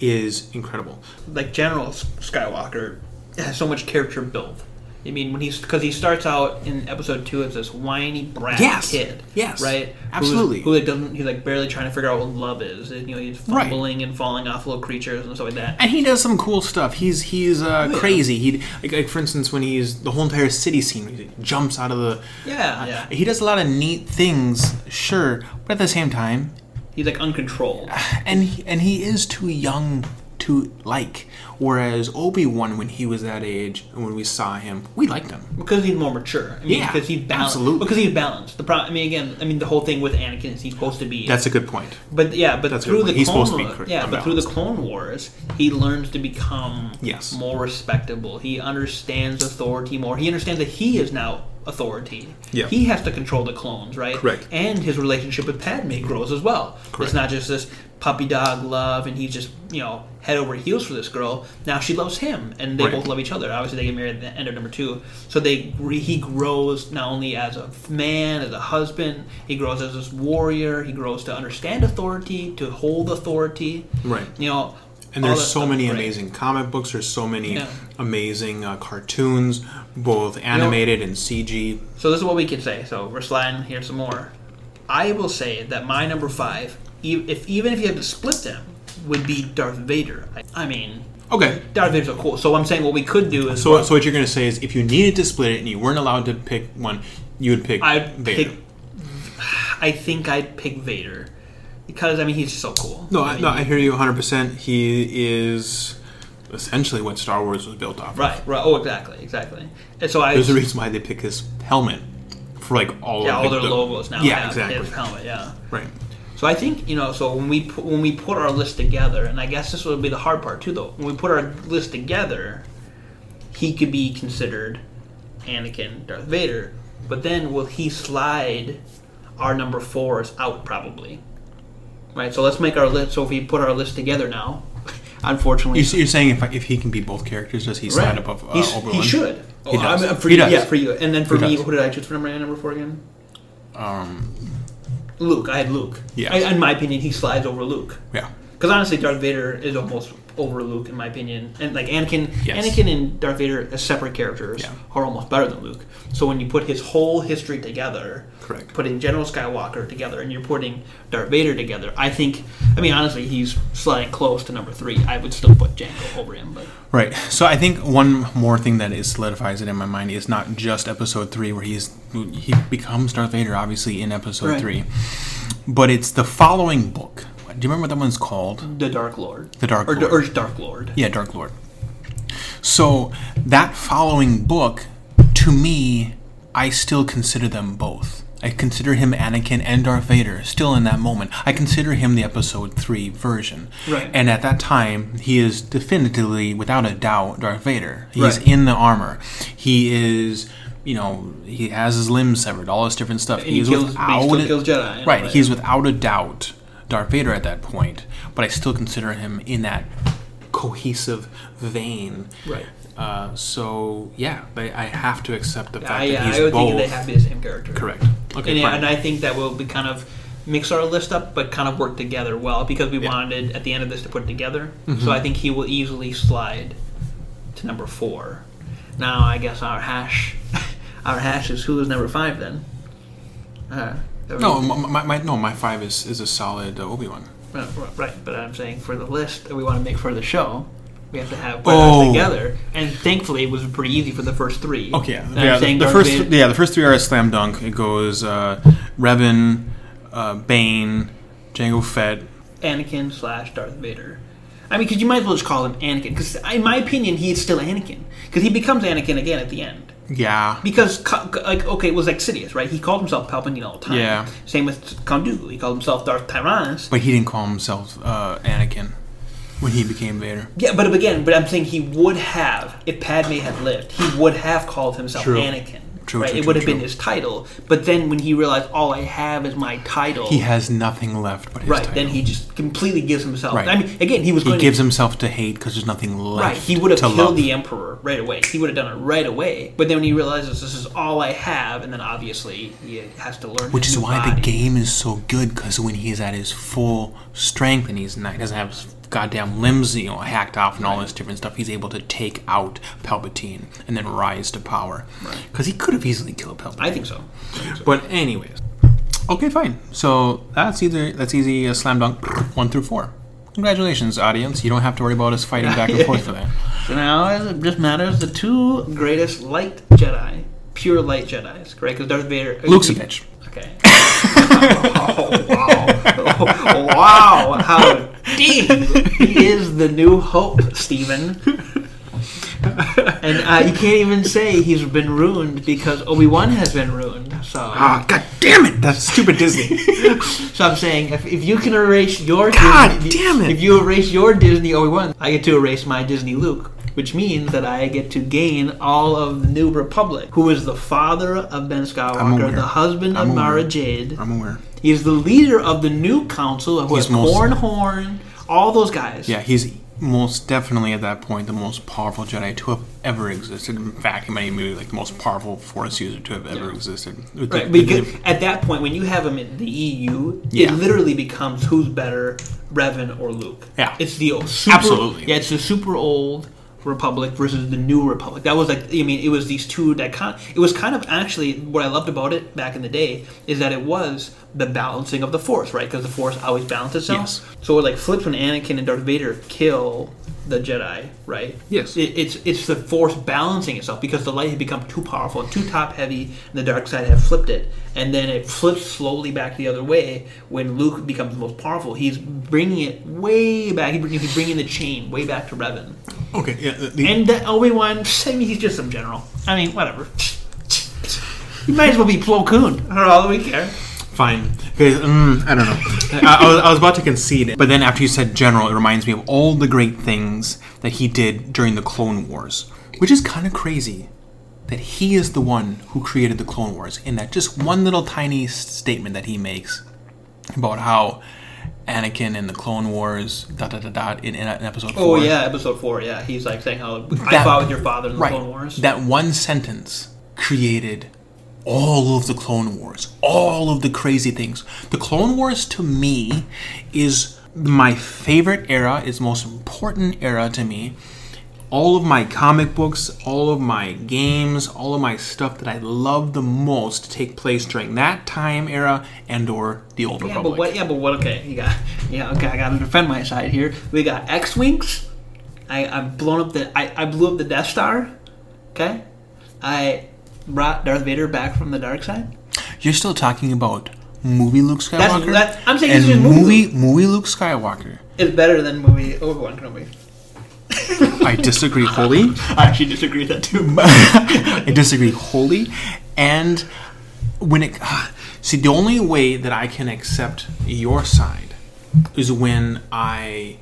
is incredible. Like General Skywalker has so much character build. I mean, when he's because he starts out in episode two as this whiny brat Yes. kid, Yes. right? Absolutely. Who like doesn't he's like barely trying to figure out what love is. And, you know, he's Right. fumbling and falling off little creatures and stuff like that. And he does some cool stuff. He's he's uh, yeah. crazy. He like, like for instance when he's the whole entire city scene, he jumps out of the. Yeah, yeah. He does a lot of neat things, sure, but at the same time, He's like uncontrolled. and he, and he is too young to like. Whereas Obi Wan, when he was that age, and when we saw him, we liked him. Because he's more mature. I mean, Yeah, because he's balanced. absolutely. Because he's balanced. The problem. I mean, again, I mean, the whole thing with Anakin is he's supposed to be. That's a good point. But yeah, but That's through the. He's Clone supposed to be yeah, but through the. Clone Wars, he learns to become Yes. more respectable. He understands authority more. He understands that he is now authority. Yeah. He has to control the clones, right? Correct. And his relationship with Padme grows as well. Correct. It's not just this puppy dog love, and he's just you know head over heels for this girl. Now she loves him, and they Right. both love each other. Obviously, they get married at the end of number two, so they he grows not only as a man, as a husband. He grows as this warrior. He grows to understand authority, to hold authority. Right. You know, And there's so many great. amazing comic books. There's so many Yeah. amazing uh, cartoons, both animated and CG. So this is what we can say. So we're sliding here some more. I will say that my number five, if even if you had to split them, would be Darth Vader. I, I mean, Okay. Darth Vader's so cool. So I'm saying what we could do is So, so what you're going to say is, if you needed to split it and you weren't allowed to pick one, you would pick I'd Vader. pick. I think I'd pick Vader because I mean he's just so cool. no, I I, mean, no, I hear you 100. percent He is essentially what Star Wars was built off. of. Right, right. Oh, exactly, exactly. And so I There's a reason why they pick his helmet for like all yeah, of all their the- logos now. Yeah, exactly. His helmet, yeah. Right. So I think you know. So when we put, when we put our list together, and I guess this would be the hard part too, though. When we put our list together, he could be considered Anakin, Darth Vader, but then will he slide our number fours out probably? Right. So let's make our list. So if we put our list together now, *laughs* unfortunately, You're, you're saying if if he can be both characters, does he slide Right. above uh, Obi he should. He Oh, does. I mean, for He you, does. Yeah, for you. And then for He me, does. who did I choose for number number four again? Um, Luke. I had Luke. Yeah. I, in my opinion, he slides over Luke. yeah. Because honestly, Darth Vader is almost over Luke in my opinion, and like Anakin, Yes. Anakin and Darth Vader as separate characters Yeah. are almost better than Luke. So when you put his whole history together, Correct. putting General Skywalker together, and you're putting Darth Vader together, I think, I mean, honestly, he's sliding close to number three. I would still put Jango over him, but Right. So I think one more thing that is solidifies it in my mind is not just episode three where he's he becomes Darth Vader obviously in episode Right. three, but it's the following book. Do you remember what that one's called? the Dark Lord, The Dark or, Lord. or Dark Lord, Yeah, Dark Lord. So that following book, to me, I still consider them both. I consider him Anakin and Darth Vader still in that moment. I consider him the episode 3 version. Right. And at that time, he is definitively, without a doubt, Darth Vader. He's Right. in the armor. He is, you know, he has his limbs severed, all this different stuff. And he He's kills- but he kills Jedi Right. He's without a doubt Darth Vader at that point, but I still consider him in that cohesive vein. Right. Uh, so yeah, I, I have to accept the fact I, that he's I would both. think they have to be the same character. Correct. Okay. and, yeah, and I think that will be kind of mix our list up, but kind of work together well because we Yeah. Mm-hmm. wanted at the end of this to put it together. So I think he will easily slide to number four. Now I guess our hash, *laughs* our hash is who is number five then? Uh, no, my, my, my no, my five is is a solid uh, Obi Wan. Right, right, but I'm saying for the list that we want to make for the show, we have to have put Oh. together. And thankfully, it was pretty easy for the first three. Okay, yeah, yeah. The, the first, yeah, the first three are a slam dunk. It goes uh, Revan, uh, Bane, Jango Fett. Anakin slash Darth Vader. I mean, because you might as well just call him Anakin. Because in my opinion, he is still Anakin. Because he becomes Anakin again at the end. Yeah, Because, like, okay, it was like Sidious, right? He called himself Palpatine all the time. Yeah. Same with Count Dooku. He called himself Darth Tyrannus. but he didn't call himself uh, Anakin when he became Vader. Yeah, but again, but I'm saying he would have, if Padme had lived, he would have called himself True. Anakin. True, right? true, it would have been his title. But then when he realized all I have is my title, He has nothing left but his right? title. Then he just completely gives himself. Right. I mean, again, he was he gives to, himself to hate because there's nothing left. right. He would have killed love. the emperor right away. He would have done it right away. But then when he realizes this is all I have, and then obviously he has to learn. Which is why the game is so good because when he's at his full strength and he's not, he doesn't have his goddamn limbs, you know, hacked off and all this different stuff, he's able to take out Palpatine and then rise to power. Because he could have easily killed Palpatine. I think so. I think so. But anyways, okay, fine. So that's either that's easy slam dunk *clears throat* one through four. Congratulations, audience. You don't have to worry about us fighting back and forth for that. *laughs* So now it just matters the two greatest light Jedi, pure light Jedi's, correct? Because Darth Vader. Luke's a bitch. Okay. Oh, wow. wow. How deep. He is the new hope, Stephen. And uh, you can't even say he's been ruined because Obi Wan has been ruined. So, Ah, god damn it! That's stupid Disney. *laughs* so I'm saying if, if you can erase your God Disney, damn it. if you erase your Disney Obi Wan, I get to erase my Disney Luke, which means that I get to gain all of the New Republic, who is the father of Ben Skywalker, the husband of I'm aware. Mara Jade. I'm aware. He's the leader of the new council, who He's has Horn, all those guys. Yeah, he's most definitely at that point the most powerful Jedi to have ever existed. In fact, he might even be like the most powerful Force user to have ever existed. With Right, with because the- at that point, when you have him in the EU, Yeah. it literally becomes who's better, Revan or Luke. Yeah. it's the old, super, Absolutely. Yeah, it's the super old Republic versus the new Republic. That was like, I mean, it was these two that kind. It was kind of actually what I loved about it back in the day is that it was the balancing of the Force, right? Because the Force always balances itself. Yes. So it like flips when Anakin and Darth Vader kill the Jedi, right? Yes. It, it's it's the Force balancing itself because the light had become too powerful and too top heavy, and the dark side had flipped it, and then it flips slowly back the other way when Luke becomes the most powerful. He's bringing it way back. He bring- He's bringing the chain way back to Revan, okay, yeah, the, and Obi Wan. I mean, he's just some general. I mean, whatever. He *laughs* might as well be Plo Koon for all that we care. Fine. Okay, mm, I don't know. I, I, was, I was about to concede it, but then after you said general, it reminds me of all the great things that he did during the Clone Wars, which is kind of crazy that he is the one who created the Clone Wars in that just one little tiny statement that he makes about how Anakin in the Clone Wars, dot dot dot dot, in, in episode Oh four. yeah, episode four. Yeah, he's like saying how I That- fought with your father in the right. Clone Wars. That one sentence created all of the Clone Wars, all of the crazy things. The Clone Wars to me is my favorite era, is most important era to me. All of my comic books, all of my games, all of my stuff that I love the most take place during that time era and or the Old Yeah, Republic. but what? Yeah, but what? Okay, you got. Yeah, okay. I got to defend my side here. We got X wings. I I've blown up the. I, I blew up the Death Star. Okay, I brought Darth Vader back from the dark side. You're still talking about movie Luke Skywalker? that- I'm saying and this is movie movie, movie Luke Skywalker. It's better than movie Obi Wan Kenobi. I disagree wholly. *laughs* I actually disagree with that too. Much *laughs* I disagree wholly. And when it, ah, See, the only way that I can accept your side is when I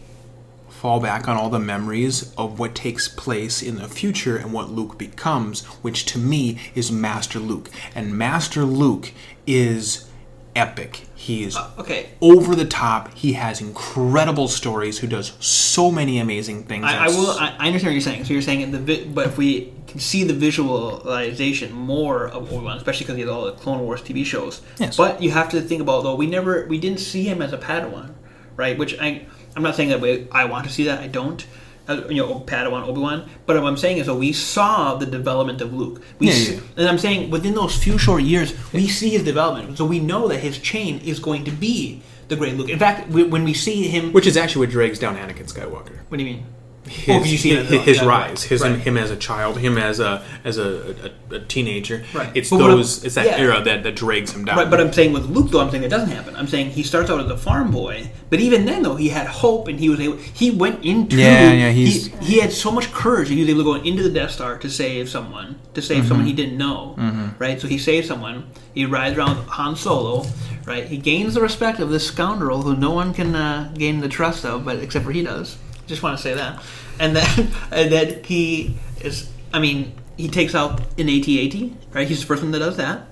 fall back on all the memories of what takes place in the future and what Luke becomes, which to me is Master Luke. And Master Luke is epic. He is uh, Okay. over the top. He has incredible stories. Who does so many amazing things. I, I will. I, I understand what you're saying. So you're saying the, vi- but if we can see the visualization more of Obi Wan, especially because he has all the Clone Wars TV shows. Yes. But you have to think about though we never we didn't see him as a Padawan, right? Which I I'm not saying that way. I want to see that. I don't. Uh, you know, Padawan, Obi Wan. But what I'm saying is, that we saw the development of Luke. We Yeah, s- yeah. and I'm saying within those few short years, we see his development. So we know that his chain is going to be the great Luke. In fact, we, when we see him, which is actually what drags down Anakin Skywalker. what do you mean? His, 'cause his, his yeah, rise, right, his right. him as a child, him as a as a, a, a teenager. Right. It's But those. It's that yeah. era that, that drags him down. Right, but I'm saying with Luke though, I'm saying that doesn't happen. I'm saying he starts out as a farm boy, but even then though, he had hope and he was able. He went into. Yeah, yeah, he's- he, he had so much courage. He was able to go into the Death Star to save someone, to save Mm-hmm. someone he didn't know. Right, so he saves someone. He rides around with Han Solo. Right, he gains the respect of this scoundrel who no one can uh, gain the trust of, but except for he does. Just want to say that, and then *laughs* and then he is. I mean, he takes out an AT-AT. Right, he's the first one that does that.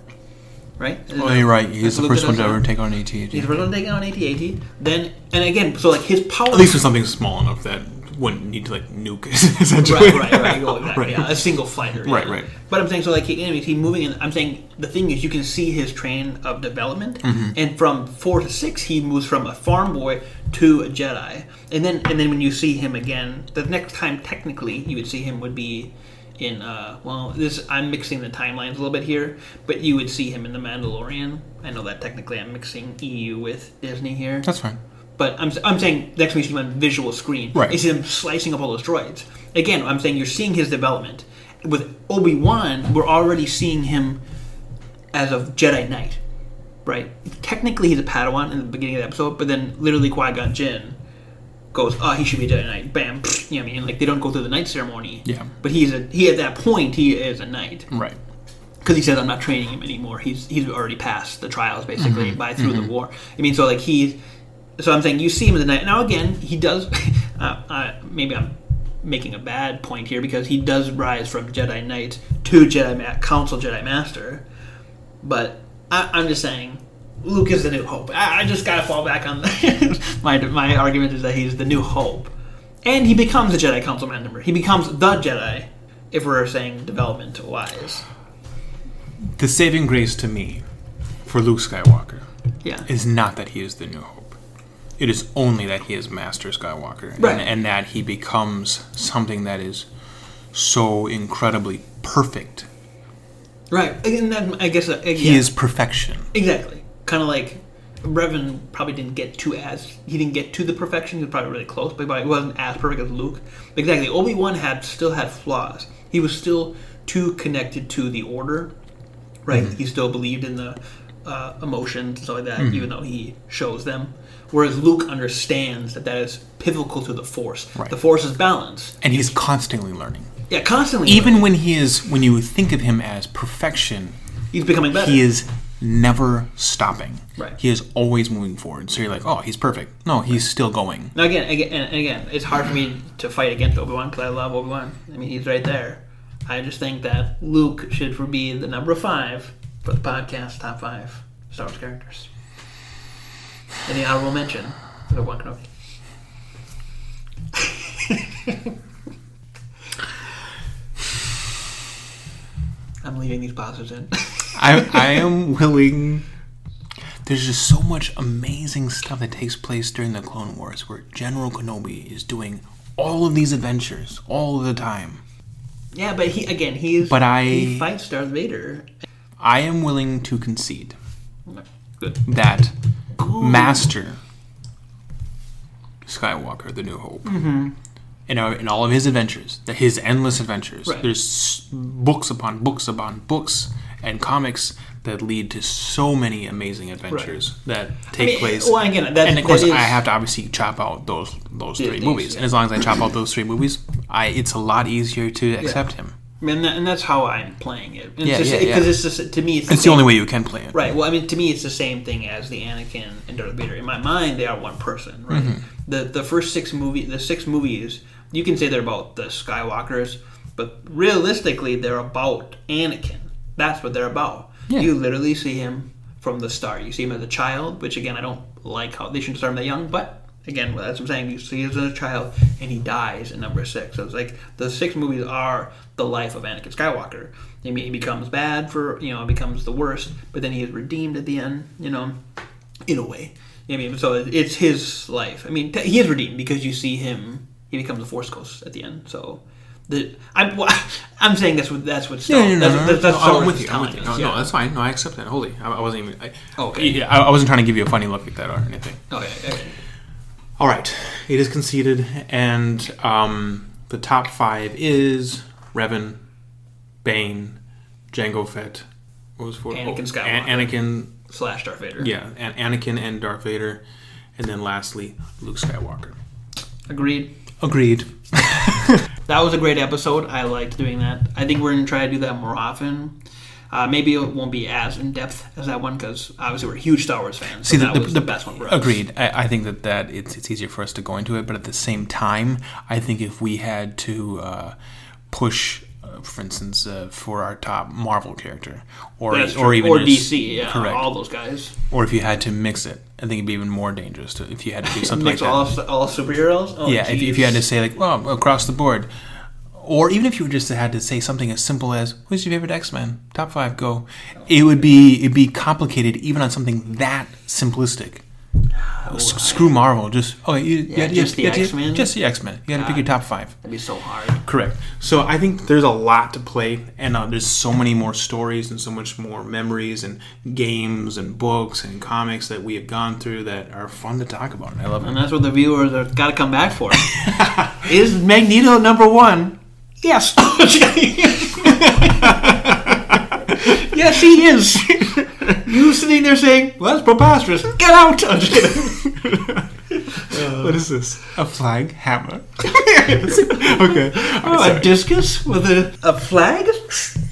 Right. oh, you're right. He's the first one to does ever that. take on an AT. He's the first one to take on an AT-AT. Then, and again, so like his power. At least for something small enough that wouldn't need to like nuke. *laughs* Essentially. right, right, right. Exactly, *laughs* Right. yeah, a single fighter. Right, yeah. right. But I'm saying so like he, anyways, he's moving, and I'm saying the thing is you can see his train of development, Mm-hmm. and from four to six he moves from a farm boy to a Jedi, and then and then when you see him again, the next time technically you would see him would be. In uh, well, this I'm mixing the timelines a little bit here, but you would see him in the Mandalorian. I know that technically I'm mixing EU with Disney here. That's fine. But I'm, I'm saying next we see him on visual screen. Right. You him slicing up all those droids. Again, I'm saying you're seeing his development. With Obi Wan, we're already seeing him as a Jedi Knight, right? Technically, he's a Padawan in the beginning of the episode, but then literally Qui Gon Jinn goes, "Oh, he should be a Jedi Knight." Bam, *laughs* you know what I mean? Like they don't go through the Knight ceremony. Yeah. But he's a he at that point he is a Knight Right. because he says I'm not training him anymore. He's he's already passed the trials basically mm-hmm. by through the mm-hmm. war. I mean, so like he, so I'm saying you see him in the night. Now again, he does. *laughs* Uh, uh, maybe I'm making a bad point here because he does rise from Jedi Knight to Jedi Ma- Council Jedi Master, but I, I'm just saying. Luke is the new hope. I, I just gotta fall back on *laughs* my my argument is that he's the new hope, and he becomes a Jedi Council member. He becomes the Jedi, if we're saying development wise. The saving grace to me for Luke Skywalker Yeah. is not that he is the new hope. It is only that he is Master Skywalker, Right. and, and that he becomes something that is so incredibly perfect. Right, and then I guess uh, He is perfection. exactly kind of like Revan probably didn't get to as he didn't get to the perfection. He was probably really close, but he wasn't as perfect as Luke. Exactly, Obi Wan had still had flaws. He was still too connected to the Order. Right, Mm-hmm. he still believed in the uh, emotions and stuff like that, even though he shows them. Whereas Luke understands that that is pivotal to the Force. Right. The Force is balance. And he's constantly learning. Yeah, constantly. Even when he is, when you think of him as perfection, he's becoming better. he is never stopping. Right. He is always moving forward. So you're like, oh, he's perfect. No, he's still going. Now again, again, and again, it's hard for me to fight against Obi Wan because I love Obi Wan. I mean, he's right there. I just think that Luke should be the number five for the podcast top five Star Wars characters. Any honorable mention? Obi Wan Kenobi. I'm leaving these pauses in. *laughs* I, I am willing. There's just so much amazing stuff that takes place during the Clone Wars where General Kenobi is doing all of these adventures all the time. yeah, but he again, he's But I- he fights Darth Vader. I am willing to concede Good. that Master Skywalker, the New Hope, mm-hmm. in, our, in all of his adventures, the, his endless adventures, Right. there's books upon books upon books and comics that lead to so many amazing adventures that take mean, place. well, again, that's- and of course, that is- I have to obviously chop out those those three movies, yeah. and as long as I chop out those three movies, I it's a lot easier to accept him. And, that, and that's how I'm playing it. And Yeah, it's just, yeah, yeah. Because it's just to me, it's, It's the only way you can play it. Right. Well, I mean, to me, it's the same thing as the Anakin and Darth Vader. In my mind, they are one person. Right. Mm-hmm. The the first six movie, the six movies, you can say they're about the Skywalkers, but realistically, they're about Anakin. That's what they're about. Yeah. You literally see him from the start. You see him as a child, which again, I don't like how they shouldn't start him that young, but. Again, that's what I'm saying. You see him as a child, and he dies in number six. So it's like the six movies are the life of Anakin Skywalker. I mean, he becomes bad for you know, becomes the worst, but then he is redeemed at the end. You know, in a way. I mean, so it's his life. I mean, he is redeemed because you see him. He becomes a Force Ghost at the end. So, the I'm *laughs* well, I'm saying that's what that's what Star, Yeah, no, no, that's, no, that's, that's no, Star I'm with you. I'm with you. No, yeah. no, that's fine. No, I accept that. Holy, I, I wasn't even. I, Okay. Yeah, I, I wasn't trying to give you a funny look like that or anything. Okay, okay. All right, it is conceded, and um, the top five is Revan, Bane, Jango Fett. What was four? Anakin oh, Skywalker. An- Anakin, Slash Darth Vader. yeah, and Anakin and Darth Vader, and then lastly Luke Skywalker. Agreed. Agreed. *laughs* That was a great episode. I liked doing that. I think we're gonna try to do that more often. Uh, maybe it won't be as in depth as that one because obviously we're huge Star Wars fans. So See, the, that the, was the, the best one for us. Agreed. I, I think that, that it's, it's easier for us to go into it, but at the same time, I think if we had to uh, push, uh, for instance, uh, for our top Marvel character, or or even or just- DC, yeah, correct, all those guys. or if you had to mix it, I think it'd be even more dangerous to, if you had to do *laughs* something Mix like all that. all superheroes. Oh, yeah, if, if you had to say like, well, across the board. Or even if you just had to say something as simple as "Who's your favorite X Men? Top five, go." It would be it'd be complicated even on something that simplistic. S- screw Marvel. Just oh, you, you had- you just had- the you X-Men? Just the X Men. You got to pick your top five. that'd be so hard. Correct. So I think there's a lot to play, and uh, there's so many more stories and so much more memories and games and books and comics that we have gone through that are fun to talk about. I love And it. that's what the viewers have got to come back for. *laughs* Is Magneto number one? Yes. *laughs* yes, he is. You sitting there saying, "Well, that's preposterous." Get out! I'm just kidding. *laughs* what is this? A flag hammer? *laughs* okay. Oh, a discus with a, a flag?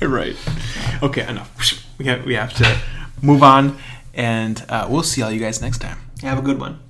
right. Okay. Enough. We have we have to move on, and uh, we'll see all you guys next time. Have a good one.